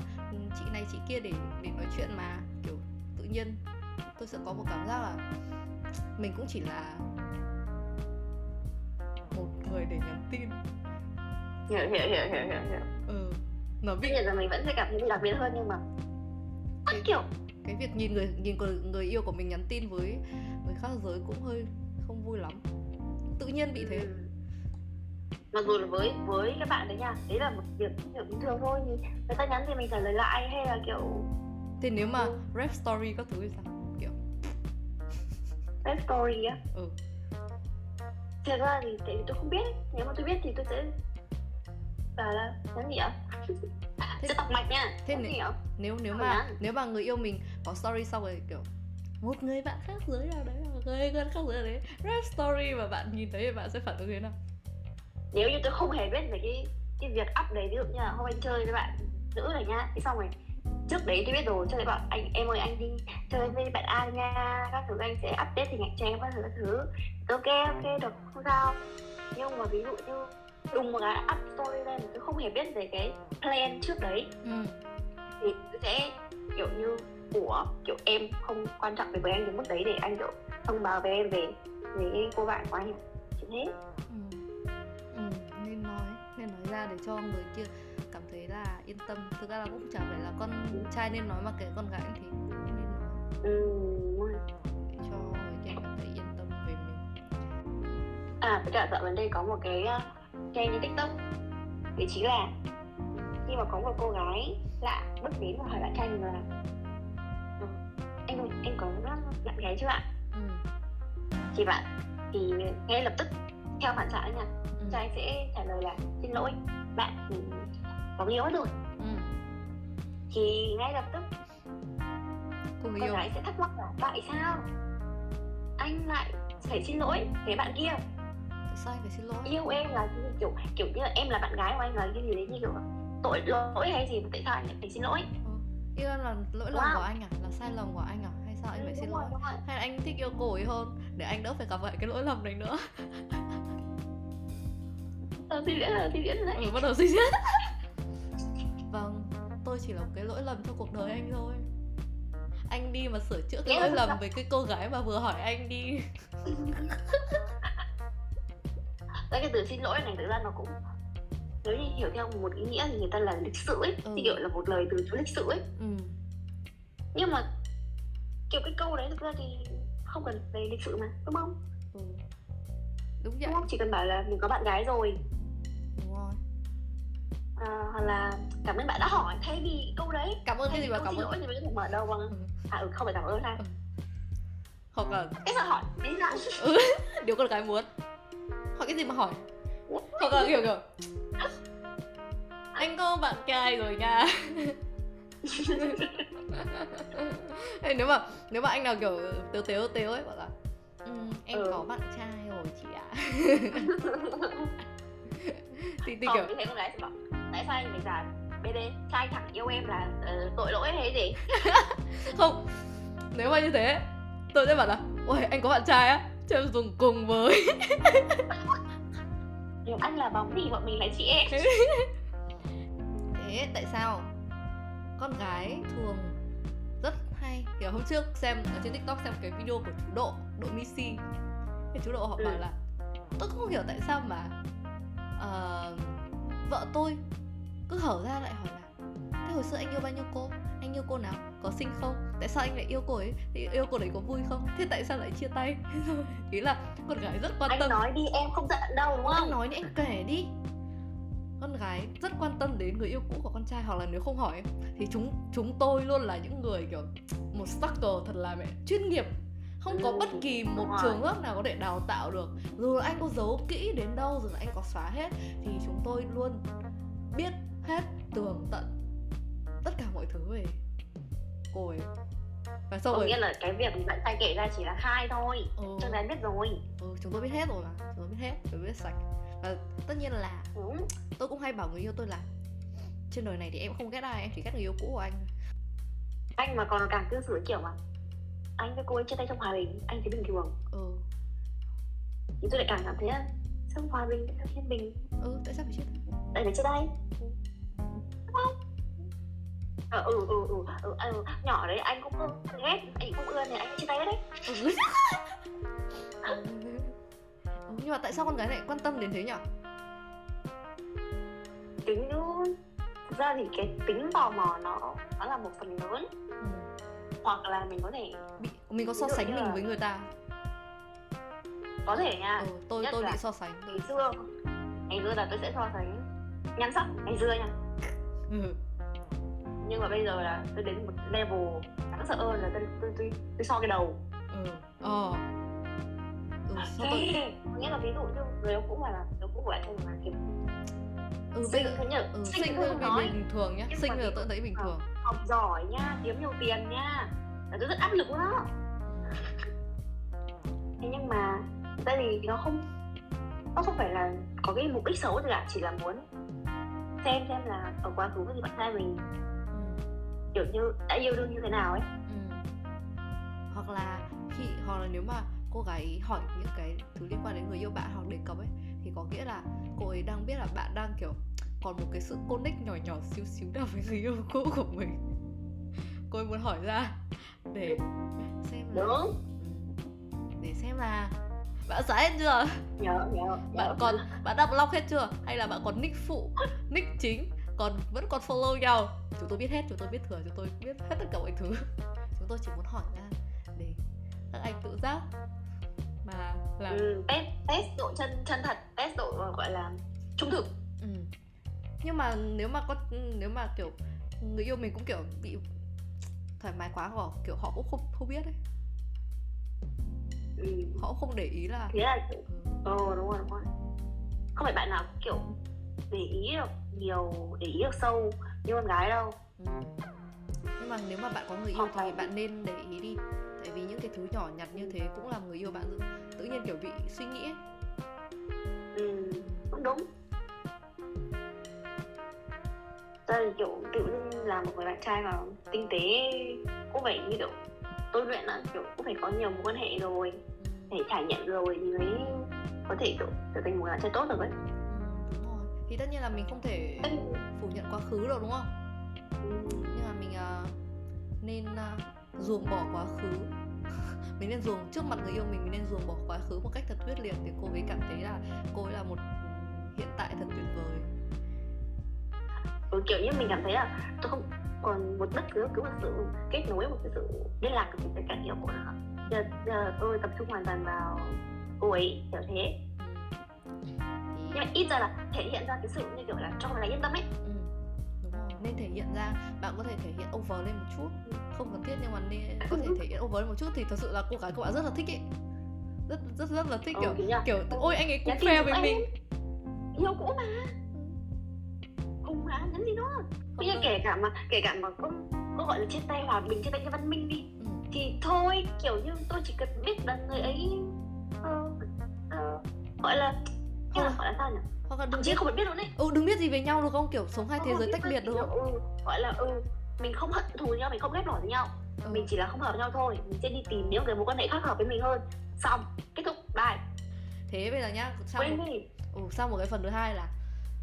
chị này chị kia để để nói chuyện mà kiểu tự nhiên tôi sẽ có một cảm giác là mình cũng chỉ là một người để nhắn tin. Hiểu hiểu hiểu hiểu hiểu hiểu. Ừ nó bị là mình vẫn sẽ cảm thấy đặc biệt hơn nhưng mà cái kiểu cái việc nhìn người nhìn người, người yêu của mình nhắn tin với người khác giới cũng hơi không vui lắm. Tự nhiên bị thế. Ừ. mặc dù là với với các bạn đấy nha đấy là một việc kiểu bình thường thôi thì người ta nhắn thì mình trả lời lại hay là kiểu thì nếu mà rap story các thứ thì sao? Kiểu rap story á? Ừ. Thật ra thì tại vì tôi không biết nếu mà tôi biết thì tôi sẽ bảo là nhắn gì ạ? Thế, sẽ tọc mạch nha thế nếu, nếu nếu mà nếu mà người yêu mình có story xong rồi kiểu một người bạn khác dưới nào đấy một người bạn khác dưới đấy. Rap story mà bạn nhìn thấy thì bạn sẽ phản ứng thế nào? Nếu như tôi không hề biết về cái cái việc up đấy ví dụ như là hôm anh chơi với bạn nữ này nhá thế xong rồi. Trước đấy tôi biết rồi cho nên bảo anh em ơi anh đi chơi với bạn A nha các thứ anh sẽ update hình ảnh cho em các thứ các thứ. Ok ok được không sao. Nhưng mà ví dụ như đùng một cái up story lên tôi không hề biết về cái plan trước đấy. Ừ. thì tôi sẽ kiểu như của kiểu em không quan trọng về với anh đến mức đấy để anh kiểu thông báo với em về về cái cô bạn của anh. Chỉ thế ừ. ừ nên nói nên nói ra để cho người kia cảm thấy là yên tâm. Thực ra là cũng chả phải là con trai nên nói mà kể con gái thì nên nói. Ừ. để cho người kia cảm thấy yên tâm về mình. À với cả dạo gần đây có một cái uh, trend trên tiktok. Đấy chính là khi mà có một cô gái lạ bước đến và hỏi bạn trai mình là anh anh có bạn gái chưa ạ ừ. thì bạn thì ngay lập tức theo phản xạ nha ừ. trai sẽ trả lời là xin lỗi bạn có người yêu rồi ừ. thì ngay lập tức cô con gái sẽ thắc mắc là tại sao anh lại phải xin lỗi cái bạn kia sao anh phải xin lỗi yêu em là kiểu kiểu như là em là bạn gái của anh là cái gì đấy như kiểu tội lỗi hay gì tại sao anh lại phải xin lỗi. Yêu em là lỗi lầm wow. của anh à? Là sai lầm của anh à? Hay sao anh phải xin lỗi? hay là anh thích yêu cô ấy hơn để anh đỡ phải gặp lại cái lỗi lầm này nữa? Ờ, suy diễn là suy diễn đấy ừ, bắt đầu suy diễn vâng tôi chỉ là một cái lỗi lầm trong cuộc đời anh thôi. Anh đi mà sửa chữa cái lỗi lầm với cái cô gái mà vừa hỏi anh đi. Cái từ xin lỗi này thực ra nó cũng nếu như hiểu theo một ý nghĩa thì người ta là lịch sự ấy ừ. thì kiểu là một lời từ chối lịch sự ấy ừ. nhưng mà kiểu cái câu đấy thực ra thì không cần về lịch sự mà đúng không ừ. đúng vậy đúng không chỉ cần bảo là mình có bạn gái rồi đúng rồi à, hoặc là cảm ơn bạn đã hỏi thay vì câu đấy cảm ơn cái gì mà cảm ơn thì được mở đầu bằng ừ. à ừ không phải cảm ơn ha ừ. hoặc là cái sao hỏi đi ra ừ. điều con gái muốn hỏi cái gì mà hỏi hoặc là kiểu kiểu anh có bạn trai rồi nha Ê, nếu mà nếu mà anh nào kiểu tếu tếu tếu ấy bảo là um, em ừ. có bạn trai rồi chị ạ à. thì, thì kiểu như thế con gái sẽ bảo tại sao anh phải giả bd trai thẳng yêu em là uh, tội lỗi hay gì không nếu mà như thế tôi sẽ bảo là ôi anh có bạn trai á cho em dùng cùng với anh là bóng thì bọn mình là chị em thế tại sao con gái thường rất hay? Kiểu hôm trước xem ở trên tiktok xem cái video của chú độ độ missy. Thì chú độ họ ừ. bảo là tôi không hiểu tại sao mà uh, vợ tôi cứ hở ra lại hỏi là thế hồi xưa anh yêu bao nhiêu cô? Anh yêu cô nào có xinh không? Tại sao anh lại yêu cô ấy? Thì yêu cô đấy có vui không? Thế tại sao lại chia tay? Ý là con gái rất quan anh tâm. anh nói đi em không giận đâu đúng không? anh nói đi anh kể đi. Con gái rất quan tâm đến người yêu cũ của con trai hoặc là nếu không hỏi thì chúng chúng tôi luôn là những người kiểu một stalker thật là mẹ chuyên nghiệp. Không có bất kỳ một trường lớp nào có thể đào tạo được. Dù là anh có giấu kỹ đến đâu dù là anh có xóa hết thì chúng tôi luôn biết hết tường tận tất cả mọi thứ về ấy và sau có rồi nghĩa là cái việc bạn trai kể ra chỉ là khai thôi ừ. cho biết rồi. Ừ, chúng tôi biết hết rồi mà chúng tôi biết hết chúng tôi biết sạch. Và tất nhiên là ừ. tôi cũng hay bảo người yêu tôi là trên đời này thì em không ghét ai em chỉ ghét người yêu cũ của anh. Anh mà còn càng cư xử kiểu mà anh với cô ấy chia tay trong hòa bình anh thấy bình thường. Ừ. Thì tôi lại càng cảm thấy là sao hòa bình sao thiên bình? Ừ tại sao phải chia tay? Tại phải chia tay. Ừ. đúng không ờ, ừ, ừ, ừ, ừ, ừ, nhỏ đấy anh cũng không ghét anh cũng ưa này anh chia tay đấy ừ. nhưng mà tại sao con gái lại quan tâm đến thế nhỉ tính thực ra thì cái tính tò mò nó nó là một phần lớn ừ. hoặc là mình có thể bị mình có so sánh mình là... với người ta có thể nha ừ, tôi Nhất tôi bị so sánh ngày xưa ngày xưa là tôi sẽ so sánh nhan sắc ngày xưa nha ừ. Nhưng mà bây giờ là tôi đến một level đáng sợ hơn là tôi tôi tôi, tôi so cái đầu. Ừ. Ờ. Ừ, so tôi... nghĩa là ví dụ như người yêu cũ mà là người cũ của anh mà kiểu ừ bây giờ ừ, sinh, sinh bình, bình thường nhá. sinh là tôi thấy bình thường. học giỏi nha kiếm nhiều tiền nha. Là tôi rất áp lực đó. Thế nhưng mà tại vì nó không nó không phải là có cái mục đích xấu gì cả chỉ là muốn xem xem là ở quá khứ thì bạn trai mình. Kiểu như đã yêu đương như thế nào ấy. Ừ. hoặc là khi hoặc là nếu mà cô gái hỏi những cái thứ liên quan đến người yêu bạn hoặc đề cập ấy thì có nghĩa là cô ấy đang biết là bạn đang kiểu còn một cái sự connect nhỏ nhỏ xíu xíu nào với người yêu cũ của mình. Cô ấy muốn hỏi ra để xem là Đúng. để xem là bạn xóa hết chưa? Nhớ nhớ bạn còn bạn đã block hết chưa? Hay là bạn còn nick phụ nick chính còn vẫn còn follow nhau chúng tôi biết hết chúng tôi biết thừa chúng tôi biết hết tất cả mọi thứ chúng tôi chỉ muốn hỏi ra để các anh tự giác mà làm ừ, test test độ chân chân thật test độ gọi là trung thực ừ. nhưng mà nếu mà có nếu mà kiểu người yêu mình cũng kiểu bị thoải mái quá họ kiểu họ cũng không không biết đấy ừ. họ không để ý là thế là ừ. ờ đúng rồi đúng rồi không phải bạn nào kiểu để ý được nhiều để ý được sâu như con gái đâu. Ừ. nhưng mà nếu mà bạn có người yêu thì bạn nên để ý đi. Tại vì những cái thứ nhỏ nhặt như thế cũng làm người yêu bạn tự nhiên kiểu bị suy nghĩ ấy. ừ cũng đúng. Tôi kiểu tự nhiên là một người bạn trai mà tinh tế cũng phải như kiểu tôi luyện á kiểu cũng phải có nhiều mối quan hệ rồi để trải nghiệm rồi thì mới có thể kiểu trở thành một bạn trai tốt được ấy. ừ, thì tất nhiên là mình không thể phủ nhận quá khứ được đúng không? Nhưng mà mình uh, nên uh, ruồng bỏ quá khứ. Mình nên ruồng trước mặt người yêu mình mình nên ruồng bỏ quá khứ một cách thật quyết liệt để cô ấy cảm thấy là cô ấy là một hiện tại thật tuyệt vời. Ừ, kiểu như mình cảm thấy là tôi không còn một bất cứ cứ một sự kết nối một cái sự liên lạc với cả yêu của nó giờ, giờ tôi tập trung hoàn toàn vào cô ấy kiểu thế nhưng mà ít ra là thể hiện ra cái sự như kiểu là cho người yên tâm ấy. Ừ. Nên thể hiện ra bạn có thể thể hiện over lên một chút. Không cần thiết nhưng mà nên có thể thể hiện over lên một chút thì thật sự là cô gái các bạn rất là thích ấy. Rất rất rất là thích kiểu ừ, kiểu ôi anh ấy cũng khoe với mình. yêu cũ mà. Cùng mà nhắn gì đó bây giờ kể cả mà kể cả mà có có gọi là chia tay hòa bình chia tay cái văn minh đi ừ. thì thôi kiểu như tôi chỉ cần biết là người ấy uh, uh, gọi là gọi là sao nhỉ? Hoặc là đừng biết không biết luôn đấy ừ đừng biết gì về nhau được không? Kiểu sống hai thế giới tách biệt được. không ừ, gọi là ừ mình không hận thù nhau mình không ghét bỏ với nhau. Ừ. mình chỉ là không hợp nhau thôi. Mình sẽ đi tìm những cái mối quan hệ khác hợp với mình hơn. Xong kết thúc. Bye. Thế bây giờ nhá sang một, ừ, sang một cái phần thứ hai là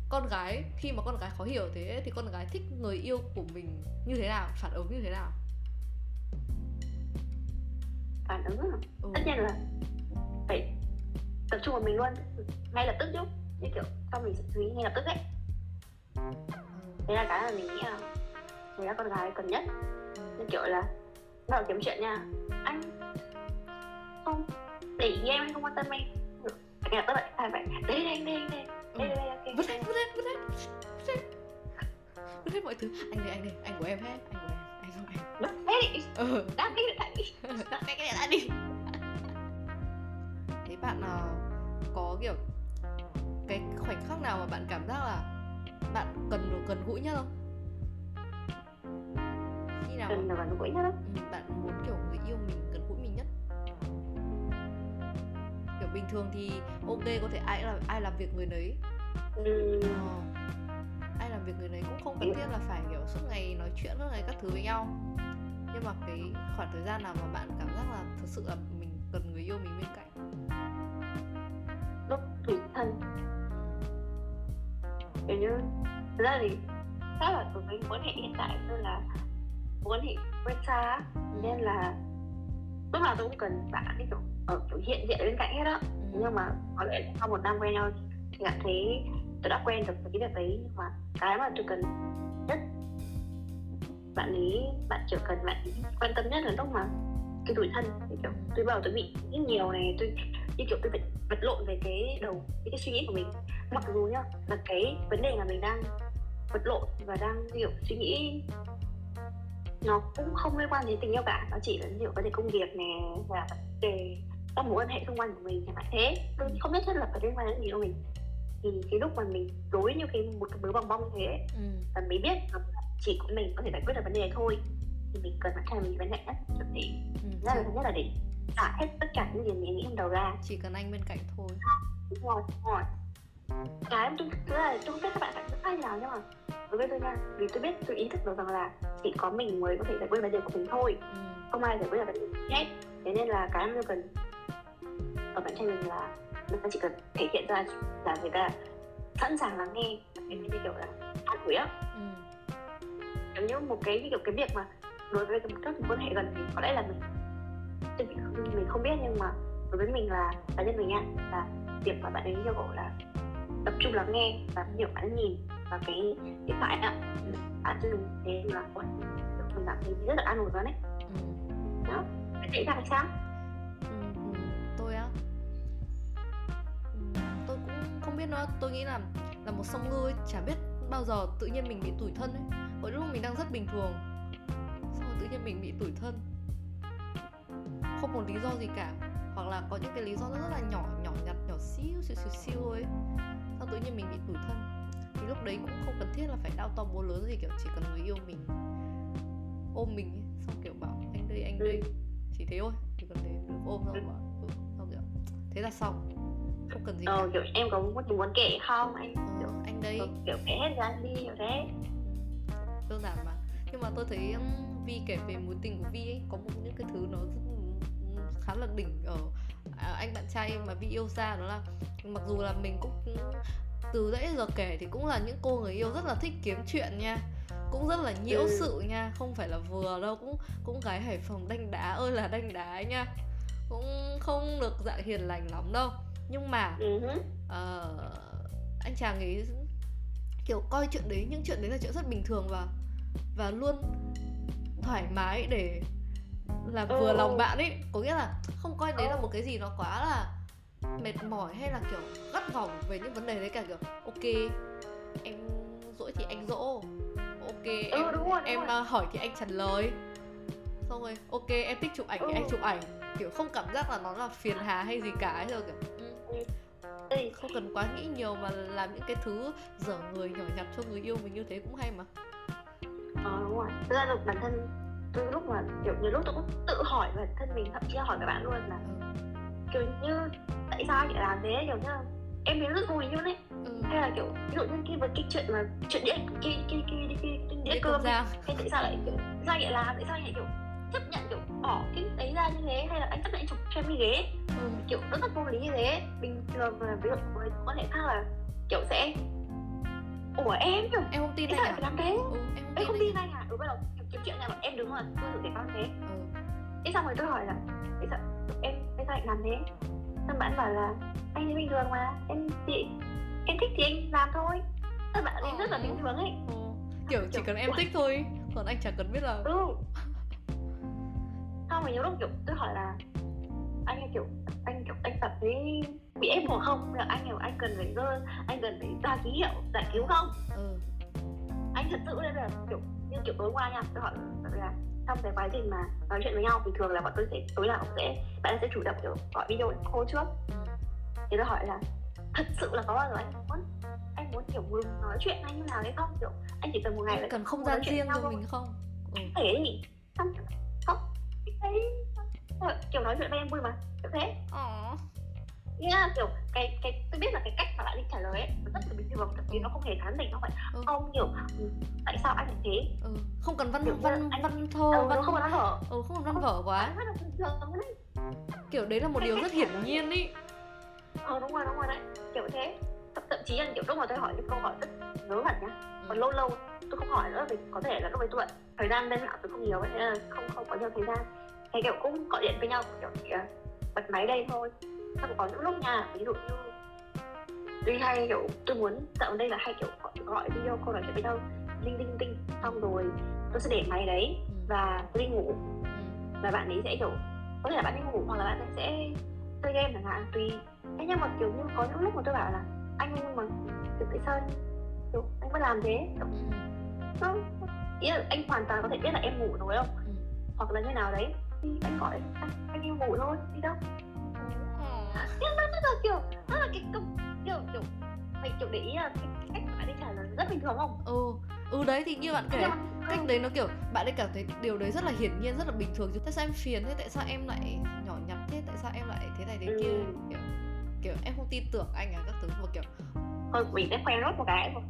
con gái khi mà con gái khó hiểu thế thì con gái thích người yêu của mình như thế nào? Phản ứng như thế nào? Phản ứng à? ừ. tất nhiên là phải tập trung vào mình luôn. Ngay lập tức chứ như kiểu xong mình sẽ chú ý ngay lập tức ấy. Đấy là cái mà mình nghĩ là đấy là con gái cần nhất. Như kiểu là bắt đầu kiếm chuyện nha. Anh không để ý em anh không quan tâm em. Ngay lập tức lại phải phải đây đây đây đây đây đây ok vứt hết vứt hết vứt hết vứt hết. Mọi thứ. Anh đây anh đây anh của em hết anh của em. Anh không anh. Đắp cái đi ừ. Cái điện thoại đi. Đắp cái điện thoại đi bạn uh, có kiểu cái khoảnh khắc nào mà bạn cảm giác là bạn cần được gần gũi nhất không? Khi nào cần là gần gũi nhất ừ, bạn muốn kiểu người yêu mình gần gũi mình nhất? Kiểu bình thường thì ok có thể ai làm ai làm việc người đấy ừ. ờ, ai làm việc người đấy cũng không cần thiết là phải kiểu suốt ngày nói chuyện suốt ngày các thứ với nhau. Nhưng mà cái khoảng thời gian nào mà bạn cảm giác là thực sự là mình cần người yêu mình bên cạnh tủi thân kiểu như thực ra thì chắc là với mối quan hệ hiện tại tôi là quan hệ quen xa ừ. nên là lúc nào tôi cũng cần bạn ấy kiểu ở kiểu hiện diện bên cạnh hết á ừ. nhưng mà có lẽ sau một năm quen nhau thì cảm thấy tôi đã quen được với cái việc đấy nhưng mà cái mà tôi cần nhất bạn ấy bạn chỉ cần bạn quan tâm nhất là lúc mà cái tuổi thân kiểu tôi bảo tôi bị rất nhiều này tôi như kiểu tôi phải vật lộn về cái đầu cái, cái suy nghĩ của mình. Mặc dù nhá là cái vấn đề là mình đang vật lộn và đang kiểu suy nghĩ nó cũng không liên quan đến tình yêu cả. Nó chỉ là nhiều vấn đề công việc nè và vấn đề các mối quan hệ xung quanh của mình chẳng hạn thế. Tôi không biết rất là phải liên quan đến gì đâu mình. Thì cái lúc mà mình đối như cái một cái mớ bong bong thế ừ. và mới biết là chỉ có mình có thể giải quyết được vấn đề này thôi thì mình cần phải thay mình vấn đề nhất thì ừ. rất là nhất là để xả hết tất cả những gì mình nghĩ trong đầu ra. Chỉ cần anh bên cạnh thôi. Đúng rồi đúng rồi. Cái tôi thứ là tôi không biết các bạn phải sai nào nhưng mà đối với tôi nha vì tôi biết tôi ý thức được rằng là chỉ có mình mới có thể giải quyết vấn đề của mình thôi. Ừ. không ai giải quyết được vấn đề hết. Thế nên là cái mà tôi cần ở bạn trai mình là nó chỉ cần thể hiện ra là người ta sẵn sàng lắng nghe. Cái như kiểu là an ủi á. Ừ. giống như một cái kiểu cái việc mà đối với các mối quan hệ gần thì có lẽ là mình mình không biết nhưng mà đối với mình là cá nhân mình nha là việc mà bạn ấy yêu cầu là tập trung lắng nghe và hiểu bạn nhìn vào cái điện thoại ạ. Bạn cho mình thế là mình cảm thấy rất là an ủi luôn đấy. Ừ. đó bạn thấy ra sao? Không biết nữa tôi nghĩ là là một song ngư ấy, chả biết bao giờ tự nhiên mình bị tủi thân ấy. Mỗi lúc mình đang rất bình thường rồi tự nhiên mình bị tủi thân. Không một lý do gì cả hoặc là có những cái lý do rất là nhỏ nhỏ nhặt nhỏ xíu xíu xíu xíu ấy xong tự nhiên mình bị tủi thân thì lúc đấy cũng không cần thiết là phải đau to bố lớn gì kiểu chỉ cần người yêu mình ôm mình ấy, xong kiểu bảo anh đây anh đây. Chỉ thế thôi chỉ cần thế được ôm xong bảo ừ, xong kiểu thế là xong. Không cần gì ờ, cả. kiểu em có tình muốn kể không? Anh ờ, kiểu anh đây. kiểu kể hết ra đi kiểu thế. Đơn giản mà. Nhưng mà tôi thấy Vi kể về mối tình của Vi ấy có một những cái thứ nó rất, khá là đỉnh ở à, anh bạn trai mà Vi yêu xa đó là mặc dù là mình cũng từ nãy giờ kể thì cũng là những cô người yêu rất là thích kiếm chuyện nha cũng rất là nhiễu ừ. sự nha không phải là vừa đâu cũng cũng gái hải phòng đanh đá ơi là đanh đá nha cũng không được dạng hiền lành lắm đâu nhưng mà uh, anh chàng ấy kiểu coi chuyện đấy những chuyện đấy là chuyện rất bình thường và và luôn thoải mái để là vừa ừ. lòng bạn ấy. Có nghĩa là không coi đấy là một cái gì nó quá là mệt mỏi hay là kiểu gắt gỏng về những vấn đề đấy cả kiểu ok em dỗi thì anh dỗ ok ừ, em đúng rồi, đúng em rồi. hỏi thì anh trả lời. Xong rồi ok em thích chụp ảnh ừ. thì anh chụp ảnh. Kiểu không cảm giác là nó là phiền hà hay gì cả ấy rồi kiểu không cần quá nghĩ nhiều mà làm những cái thứ dở người nhỏ nhặt cho người yêu mình như thế cũng hay mà ờ đúng rồi. Thực ra là bản thân tôi lúc mà kiểu nhiều lúc tôi cũng tự hỏi bản thân mình thậm chí là hỏi các bạn luôn là kiểu như tại sao anh lại làm thế? Kiểu như là em thấy rất vui luôn đấy ừ. hay là kiểu ví dụ như cái cái chuyện mà chuyện đĩa cái cái cái cái, cái đĩa cơm hay tại sao lại kiểu sao lại làm tại sao lại kiểu chấp nhận kiểu bỏ cái đấy ra như thế hay là anh chấp nhận chụp cho em cái ghế? Ừ. kiểu nó rất vô lý như thế. Bình thường mà ví dụ với quan hệ khác là kiểu sẽ ủa em? Kiểu em không tin anh à? làm thế ừ, em không, em không tin anh à ừ bắt đầu kiếm chuyện này em đứng rồi. Tôi thử để con thế. Ừ. thế xong rồi tôi hỏi là bây giờ em bây giờ anh làm thế? Xong bạn bảo là anh bình thường mà em chị em thích thì anh làm thôi. Các bạn ấy rất là bình thường ấy. Ừ. kiểu chỉ cần em thích thôi còn anh chẳng cần biết là ừ. Xong rồi nhiều lúc kiểu tôi hỏi là anh ấy kiểu anh kiểu anh tập thấy bị ép buộc không? Là anh kiểu anh cần phải rơi anh cần phải ra ký hiệu giải cứu không? Ừ. anh thật sự nên là kiểu như kiểu tối qua nha tôi hỏi là trong cái quá trình mà nói chuyện với nhau thì thường là bọn tôi sẽ tối nào cũng sẽ bạn sẽ chủ động kiểu gọi video call trước. Thì tôi hỏi là thật sự là có bao giờ anh muốn anh muốn kiểu ngừng nói chuyện hay như nào đấy không? Kiểu anh chỉ cần một ngày cần không gian riêng cho mình không? Ừ. thế gì không không thấy kiểu nói chuyện với em vui mà kiểu thế. Ờ. Yeah, kiểu cái cái tôi biết là cái cách mà bạn đi trả lời ấy rất là bình thường thậm chí nó không hề thán dịch nó phải ừ. không kiểu ừ, tại sao anh thế? Ừ. không cần văn kiểu văn anh, văn thô ừ, văn không cần văn vở. Ừ không cần văn vở quá. rất là bình thường đấy. Kiểu đấy là một điều rất hiển nhiên ý. Ờ đúng rồi đúng rồi đấy kiểu thế. Thậm, thậm chí là kiểu lúc mà tôi hỏi những câu hỏi rất ngớ ngẩn nhá ừ. còn lâu lâu tôi không hỏi nữa vì có thể là lúc đấy tôi bận thời gian bên mạng tôi không nhiều ấy nên là không không có nhiều thời gian thì kiểu cũng gọi điện với nhau kiểu chỉ bật máy đây thôi. Xong có những lúc nha ví dụ như tuy hay kiểu tôi muốn dạo đây là hay kiểu gọi, gọi video call nói chuyện với nhau linh linh tinh xong rồi tôi sẽ để máy đấy ừ. và tôi đi ngủ. Ừ. và bạn ấy sẽ kiểu có thể là bạn đi ngủ hoặc là bạn ấy sẽ chơi game chẳng hạn tùy. Thế nhưng mà kiểu như có những lúc mà tôi bảo là anh mà kiểu tại sao kiểu anh mới làm thế? Kiểu, ừ. ý là anh hoàn toàn có thể biết là em ngủ rồi không? Hoặc là như nào đấy thì anh gọi anh, anh đi ngủ thôi đi đâu? Nhưng nó rất là kiểu nó là cái công kiểu kiểu mày kiểu để ý là cái cách bạn ấy trả lời rất bình thường không? Ừ. Ừ đấy thì như bạn kể cách đấy nó kiểu bạn ấy cảm thấy điều đấy rất là hiển nhiên rất là bình thường. Chứ tại sao em phiền thế? Tại sao em lại nhỏ nhặt thế? Tại sao em lại thế này thế kia? Ừ. kiểu kiểu em không tin tưởng anh à các thứ. Một kiểu thôi mình sẽ khoe nốt một cái thôi.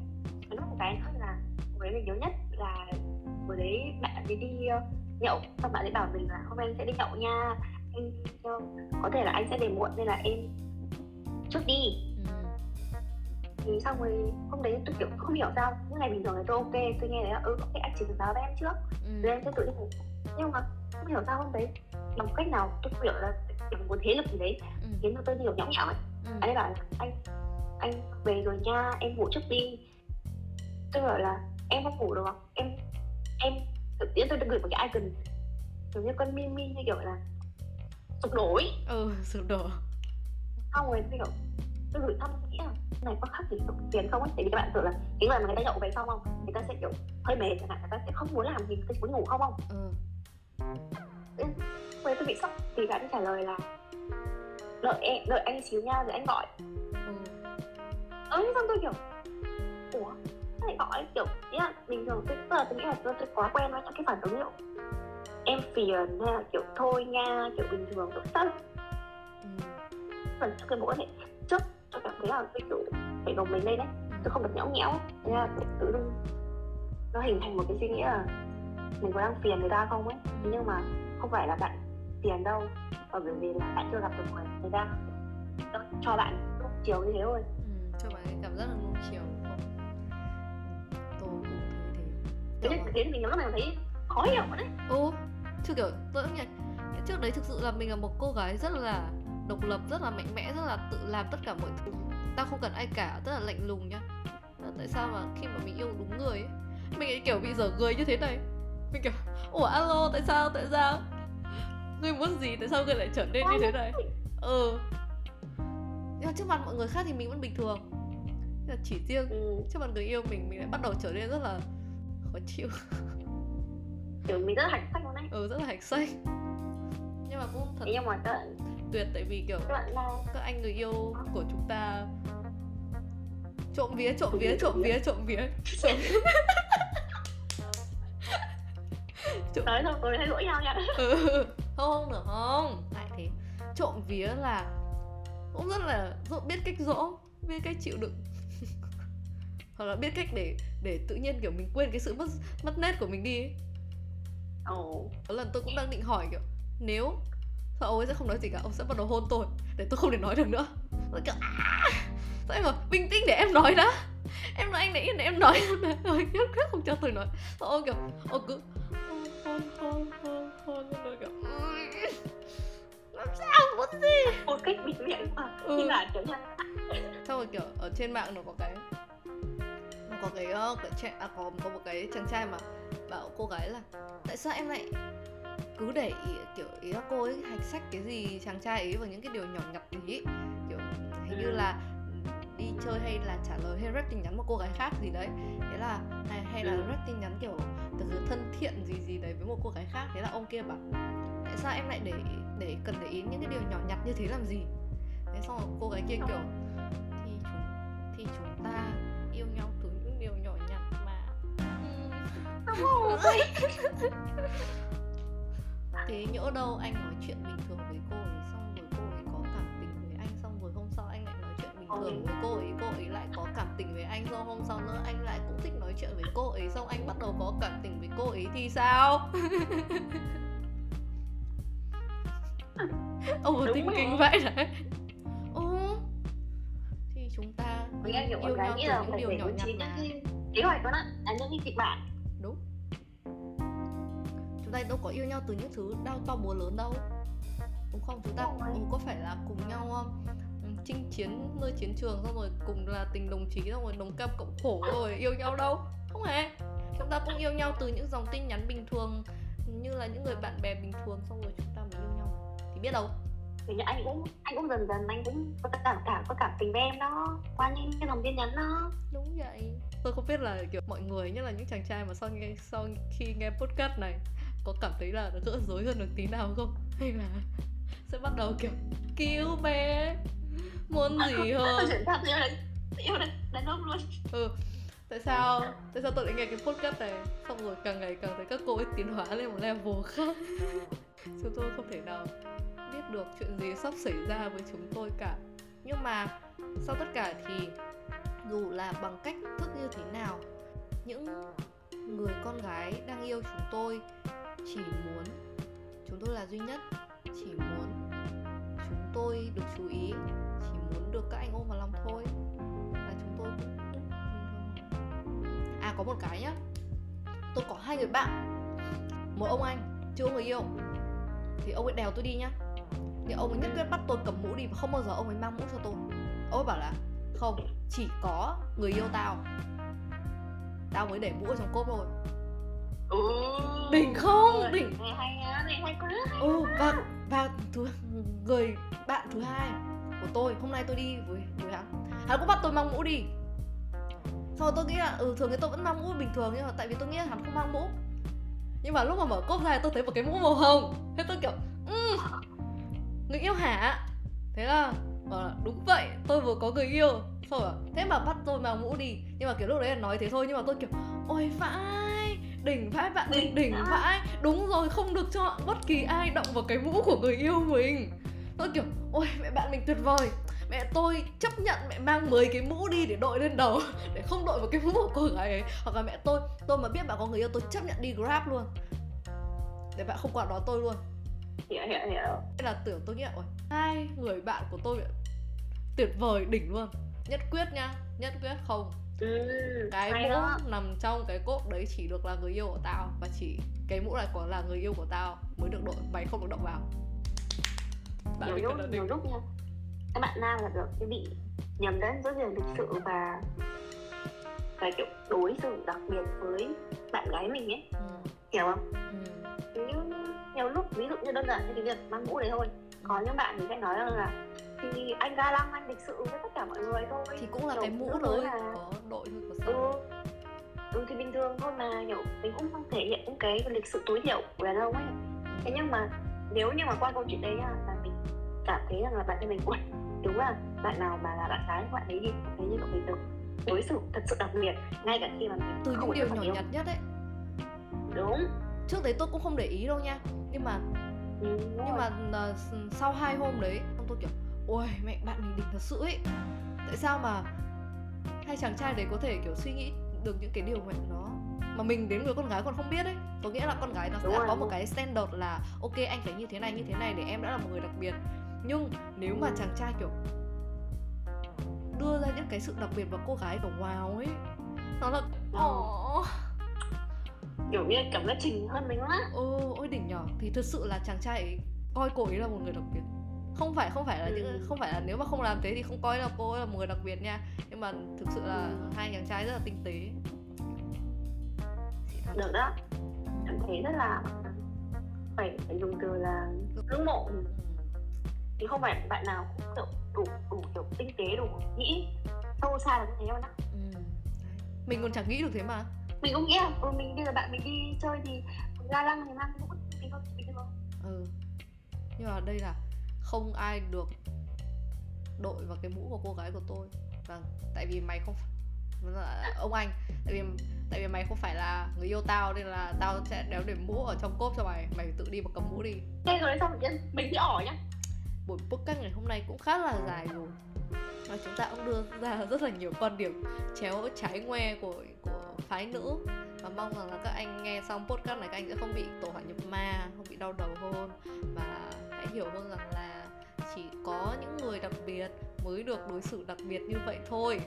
Nốt một cái nữa là với mình nhớ nhất là bữa đấy bạn đi đi nhậu xong bạn ấy bảo mình là hôm nay anh sẽ đi nhậu nha anh có thể là anh sẽ về muộn nên là em trước đi ừ. thì xong rồi hôm đấy tôi kiểu không hiểu sao những ngày bình thường thì tôi ok tôi nghe đấy là ừ ok anh chỉ cần báo với em trước ừ. rồi em sẽ tự đi ngủ nhưng mà không hiểu sao hôm đấy bằng cách nào tôi hiểu là một thế lực gì đấy ừ. khiến cho tôi nhiều nhõng nhẽo ấy ừ. anh ấy bảo là anh anh về rồi nha em ngủ trước đi tôi bảo là em không ngủ được không em em tự nhiên tôi đã gửi một cái icon kiểu như con min như kiểu là sụp đổ ấy. Ừ sụp đổ. Xong rồi tôi kiểu tôi gửi thăm nghĩ là này có khác gì sụp tiền không ấy? Tại vì các bạn tưởng là những người mà người ta nhậu về xong không người ta sẽ kiểu hơi mệt chẳng hạn người ta sẽ không muốn làm gì người ta muốn ngủ không không. Ừ. Rồi tôi bị sốc thì bạn trả lời là đợi em đợi anh xíu nha rồi anh gọi. Ừ. ừ xong tôi kiểu ủa lại gọi kiểu ý là bình thường tôi tức là tôi nghĩ là tôi, tôi quá quen với những cái phản ứng liệu em phiền hay là kiểu thôi nha kiểu bình thường kiểu rất ừ. phần trước cái quan hệ trước tôi cảm thấy là tôi kiểu phải gồng mình lên đấy tôi không được nhõng nhẽo. Nên là tự dưng nó hình thành một cái suy nghĩ là mình có đang phiền người ta không ấy. Nhưng mà không phải là bạn phiền đâu và bởi vì là bạn chưa gặp được người người ta cho bạn chiều như thế thôi. Ừ, cho bạn cảm giác là nung chiều. không tôi thế mình lúc này thấy khó hiểu đấy. Ừ chứ kiểu tôi nhận. Trước đấy thực sự là mình là một cô gái rất là độc lập rất là mạnh mẽ rất là tự làm tất cả mọi thứ. Tao không cần ai cả rất là lạnh lùng nhá. Tại sao mà khi mà mình yêu đúng người ấy mình kiểu bị dở người như thế này? Mình kiểu ủa alo tại sao tại sao? Ngươi muốn gì tại sao ngươi lại trở nên như thế này? Ừ. Nhưng mà trước mặt mọi người khác thì mình vẫn bình thường. Mà chỉ riêng ừ. trước mặt người yêu mình mình lại bắt đầu trở nên rất là khó chịu. Kiểu mình rất là hạnh phúc luôn đấy. Ừ rất là hạnh phúc. Nhưng mà cũng thật nhưng mà các tuyệt tại vì kiểu các, các anh người yêu của chúng ta trộm vía trộm vía trộm vía trộm vía trộm nói thôi tôi thấy lỗi nhau nha. Ừ. không được không. Lại thế trộm vía là cũng rất là biết cách dỗ biết cách chịu đựng hoặc là biết cách để để tự nhiên kiểu mình quên cái sự mất mất nét của mình đi ấy. Ồ. Có lần tôi cũng đang định hỏi kiểu nếu sao ông ấy sẽ không nói gì cả, ông sẽ bắt đầu hôn tôi để tôi không thể nói được nữa. Tôi kiểu à, sao em bảo bình tĩnh để em nói đã. Em nói anh để yên để em nói rồi nhất quyết không cho tôi nói. Sao ông kiểu ông cứ hôn hôn hôn hôn tôi kiểu làm sao muốn gì một cách bịt miệng mà ừ. như là kiểu xong rồi kiểu ở trên mạng nó có cái có cái, uh, cái à, có, có một cái chàng trai mà bảo cô gái là tại sao em lại cứ để ý, kiểu ý là cô ấy hạch sách cái gì chàng trai ấy vào những cái điều nhỏ nhặt ấy. kiểu hình như là đi chơi hay là trả lời hay rep tin nhắn một cô gái khác gì đấy. Thế là hay, hay là ừ. rep tin nhắn kiểu từ thân thiện gì gì đấy với một cô gái khác. Thế là ông kia bảo tại sao em lại để để cần để ý những cái điều nhỏ nhặt như thế làm gì? Thế xong rồi cô gái kia kiểu thì chúng thì chúng ta thế nhỡ đâu anh nói chuyện bình thường với cô ấy xong rồi cô ấy có cảm tình với anh xong rồi hôm sau anh lại nói chuyện bình thường với cô ấy cô ấy lại có cảm tình với anh xong hôm sau nữa anh lại cũng thích nói chuyện với cô ấy xong anh bắt đầu có cảm tình với cô ấy thì sao? Kinh vậy đấy. Ừ Thì chúng ta Mình yêu nhau từ những điều nhỏ nhặt Kế hoạch đó là nhân kịch bản Ta đâu có yêu nhau từ những thứ đau to búa lớn đâu. Đúng không? Chúng ta ừ, có phải là cùng nhau um, chinh chiến nơi chiến trường xong rồi cùng là tình đồng chí xong rồi đồng cam cộng khổ rồi yêu nhau đâu? Không hề. Chúng ta cũng yêu nhau từ những dòng tin nhắn bình thường như là những người bạn bè bình thường xong rồi chúng ta mới yêu nhau. Biết đâu? Thì anh cũng anh cũng dần dần anh cũng có cảm cảm có cảm tình với em đó qua những cái dòng tin nhắn đó. Đúng vậy. Tôi không biết là kiểu mọi người nhất là những chàng trai mà sau nghe sau khi nghe podcast này có cảm thấy là nó gỡ rối hơn được tí nào không? Hay là sẽ bắt đầu kiểu cứu bé muốn gì hơn? thật yêu yêu đàn ông luôn. Ừ tại sao tại sao tôi lại nghe cái podcast này? Xong rồi càng ngày càng thấy các cô ấy tiến hóa lên một level khác. Chúng tôi không thể nào biết được chuyện gì sắp xảy ra với chúng tôi cả. Nhưng mà sau tất cả thì dù là bằng cách thức như thế nào những người con gái đang yêu chúng tôi chỉ muốn. Chúng tôi là duy nhất. Chỉ muốn chúng tôi được chú ý. Chỉ muốn được các anh ôm vào lòng thôi. Là chúng tôi cũng bình thường à có một cái nhá. Tôi có hai người bạn. Một ông anh, chưa người yêu. Thì ông ấy đèo tôi đi nhá. Thì ông ấy nhất quyết bắt tôi cầm mũ đi và không bao giờ ông ấy mang mũ cho tôi. Ông ấy bảo là, không, chỉ có người yêu tao. Tao mới để mũ ở trong cốp thôi ừ. đỉnh không? Đỉnh. này hay á này hay quá. Ừ và và thứ người bạn thứ hai của tôi hôm nay tôi đi với với hắn hắn cũng bắt tôi mang mũ đi. Sau tôi nghĩ là ừ thường thì tôi vẫn mang mũ bình thường nhưng mà tại vì tôi nghĩ là hắn không mang mũ. Nhưng mà lúc mà mở cốp ra tôi thấy một cái mũ màu hồng. Thế tôi kiểu um, người yêu hả? Thế là bảo là đúng vậy tôi vừa có người yêu. Xong rồi thế mà bắt tôi mang mũ đi. Nhưng mà kiểu lúc đấy là nói thế thôi nhưng mà tôi kiểu ôi vãi đỉnh vãi bạn đỉnh đỉnh vãi. đúng rồi không được cho bất kỳ ai động vào cái mũ của người yêu mình. Tôi kiểu ôi mẹ bạn mình tuyệt vời. Mẹ tôi chấp nhận mẹ mang 10 cái mũ đi để đội lên đầu để không đội vào cái mũ của gái ấy. Hoặc là mẹ tôi tôi mà biết bạn có người yêu tôi chấp nhận đi grab luôn. Để bạn không quản đó tôi luôn. Hiểu hiểu hiểu. Là tưởng tôi nghĩ ôi hai người bạn của tôi tuyệt vời đỉnh luôn. Nhất quyết nha nhất quyết không ừ, cái mũ đó. nằm trong cái cốp đấy chỉ được là người yêu của tao và chỉ cái mũ này còn là người yêu của tao mới được đội mày không được động vào bạn nhiều lúc nhiều lúc nha các bạn nam là được cái bị nhầm lẫn giữa việc lịch sự và và kiểu đối xử đặc biệt với bạn gái mình ấy ừ. hiểu không ừ. nhiều lúc ví dụ như đơn giản như cái việc mang mũ đấy thôi có những bạn thì sẽ nói rằng là thì anh ga lăng anh lịch sự với tất cả mọi người thôi. Thì cũng là kiểu, cái mũ thôi là... có đội thôi có sao. Ừ. ừ thì bình thường thôi mà kiểu mình cũng không thể hiện những cái lịch sự tối thiểu của đàn ông ấy. Thế nhưng mà nếu như mà qua câu chuyện đấy là mình cảm thấy rằng là bạn thân mình ui đúng là bạn nào mà là bạn gái bạn ấy đi. Thấy như cậu mình được đối xử thật sự đặc biệt ngay cả khi mà mình từ những điều nhỏ nhặt nhất ấy. Đúng. Trước đấy tôi cũng không để ý đâu nha nhưng mà ừ, nhưng mà uh, sau hai hôm đấy tôi kiểu ôi mẹ bạn mình đỉnh thật sự ấy. Tại sao mà hai chàng trai đấy có thể kiểu suy nghĩ được những cái điều mà nó mà mình đến người con gái còn không biết ấy? Có nghĩa là con gái nó sẽ có một cái standard là ok anh phải như thế này như thế này để em đã là một người đặc biệt. Nhưng nếu mà chàng trai kiểu đưa ra những cái sự đặc biệt và cô gái kiểu wow ấy nó là oh. Kiểu như cảm giác trình hơn mình quá ô ôi đỉnh nhỏ thì thực sự là chàng trai ấy coi cô ấy là một người đặc biệt. Không phải không phải là những ừ. không phải là nếu mà không làm thế thì không coi là cô ấy là một người đặc biệt nha. Nhưng mà thực sự là ừ. hai chàng trai rất là tinh tế. Được đó. Em thấy rất là phải, phải dùng từ là ngưỡng mộ. Thì không phải bạn nào cũng đủ đủ, đủ kiểu tinh tế đủ nghĩ sâu xa là như thế đâu đó ừ. mình còn chẳng nghĩ được thế mà mình cũng nghĩ là ừ, mình bây giờ bạn mình đi chơi thì ga lăng thì mang cũng mình không mình không ừ. Nhưng mà đây là không ai được đội vào cái mũ của cô gái của tôi. Vâng tại vì mày không ông anh tại vì tại vì mày không phải là người yêu tao nên là tao sẽ đéo để mũ ở trong cốp cho mày. Mày tự đi và cầm mũ đi. Thế rồi xong mình bị ỏ nhá. Buổi podcast ngày hôm nay cũng khá là dài rồi. Và chúng ta cũng đưa ra rất là nhiều quan điểm chéo trái ngoe của của phái nữ. Và mong rằng là các anh nghe xong podcast này các anh sẽ không bị tổ hỏa nhập ma, không bị đau đầu hơn. Và hãy hiểu hơn rằng là chỉ có những người đặc biệt mới được đối xử đặc biệt như vậy thôi.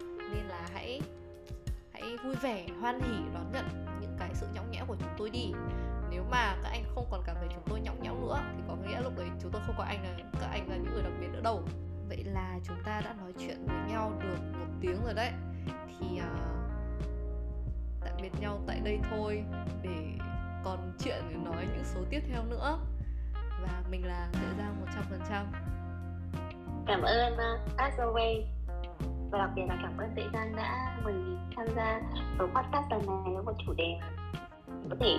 Nên là hãy hãy vui vẻ, hoan hỉ, đón nhận những cái sự nhõng nhẽo của chúng tôi đi. Nếu mà các anh không còn cảm thấy chúng tôi nhõng nhẽo nữa, thì có nghĩa lúc đấy chúng tôi không có anh là, các anh là những người đặc biệt nữa đâu. Vậy là chúng ta đã nói chuyện với nhau được một tiếng rồi đấy thì uh, ờ, tạm biệt nhau tại đây thôi để còn chuyện để nói những số tiếp theo nữa. Và mình là Tệ Giai một trăm phần trăm. Cảm ơn ờ, uh, Asaway và đặc biệt là cảm ơn Tệ Giang đã mời mình tham gia ở podcast lần này với một chủ đề có thể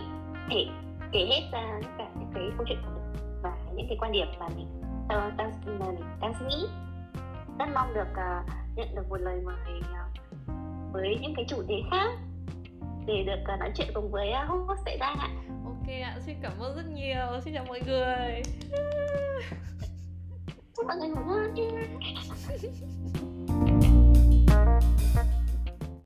thể kể hết ra cả những cái câu chuyện của mình và những cái quan điểm mà mình đang đang, mình đang suy nghĩ. Rất mong được uh, nhận được một lời mời uh, với những cái chủ đề khác để được à, nói chuyện cùng với à, host xảy ra ạ. Ok ạ, xin cảm ơn rất nhiều. Xin chào mọi người. Chúc mọi người ngủ ngon.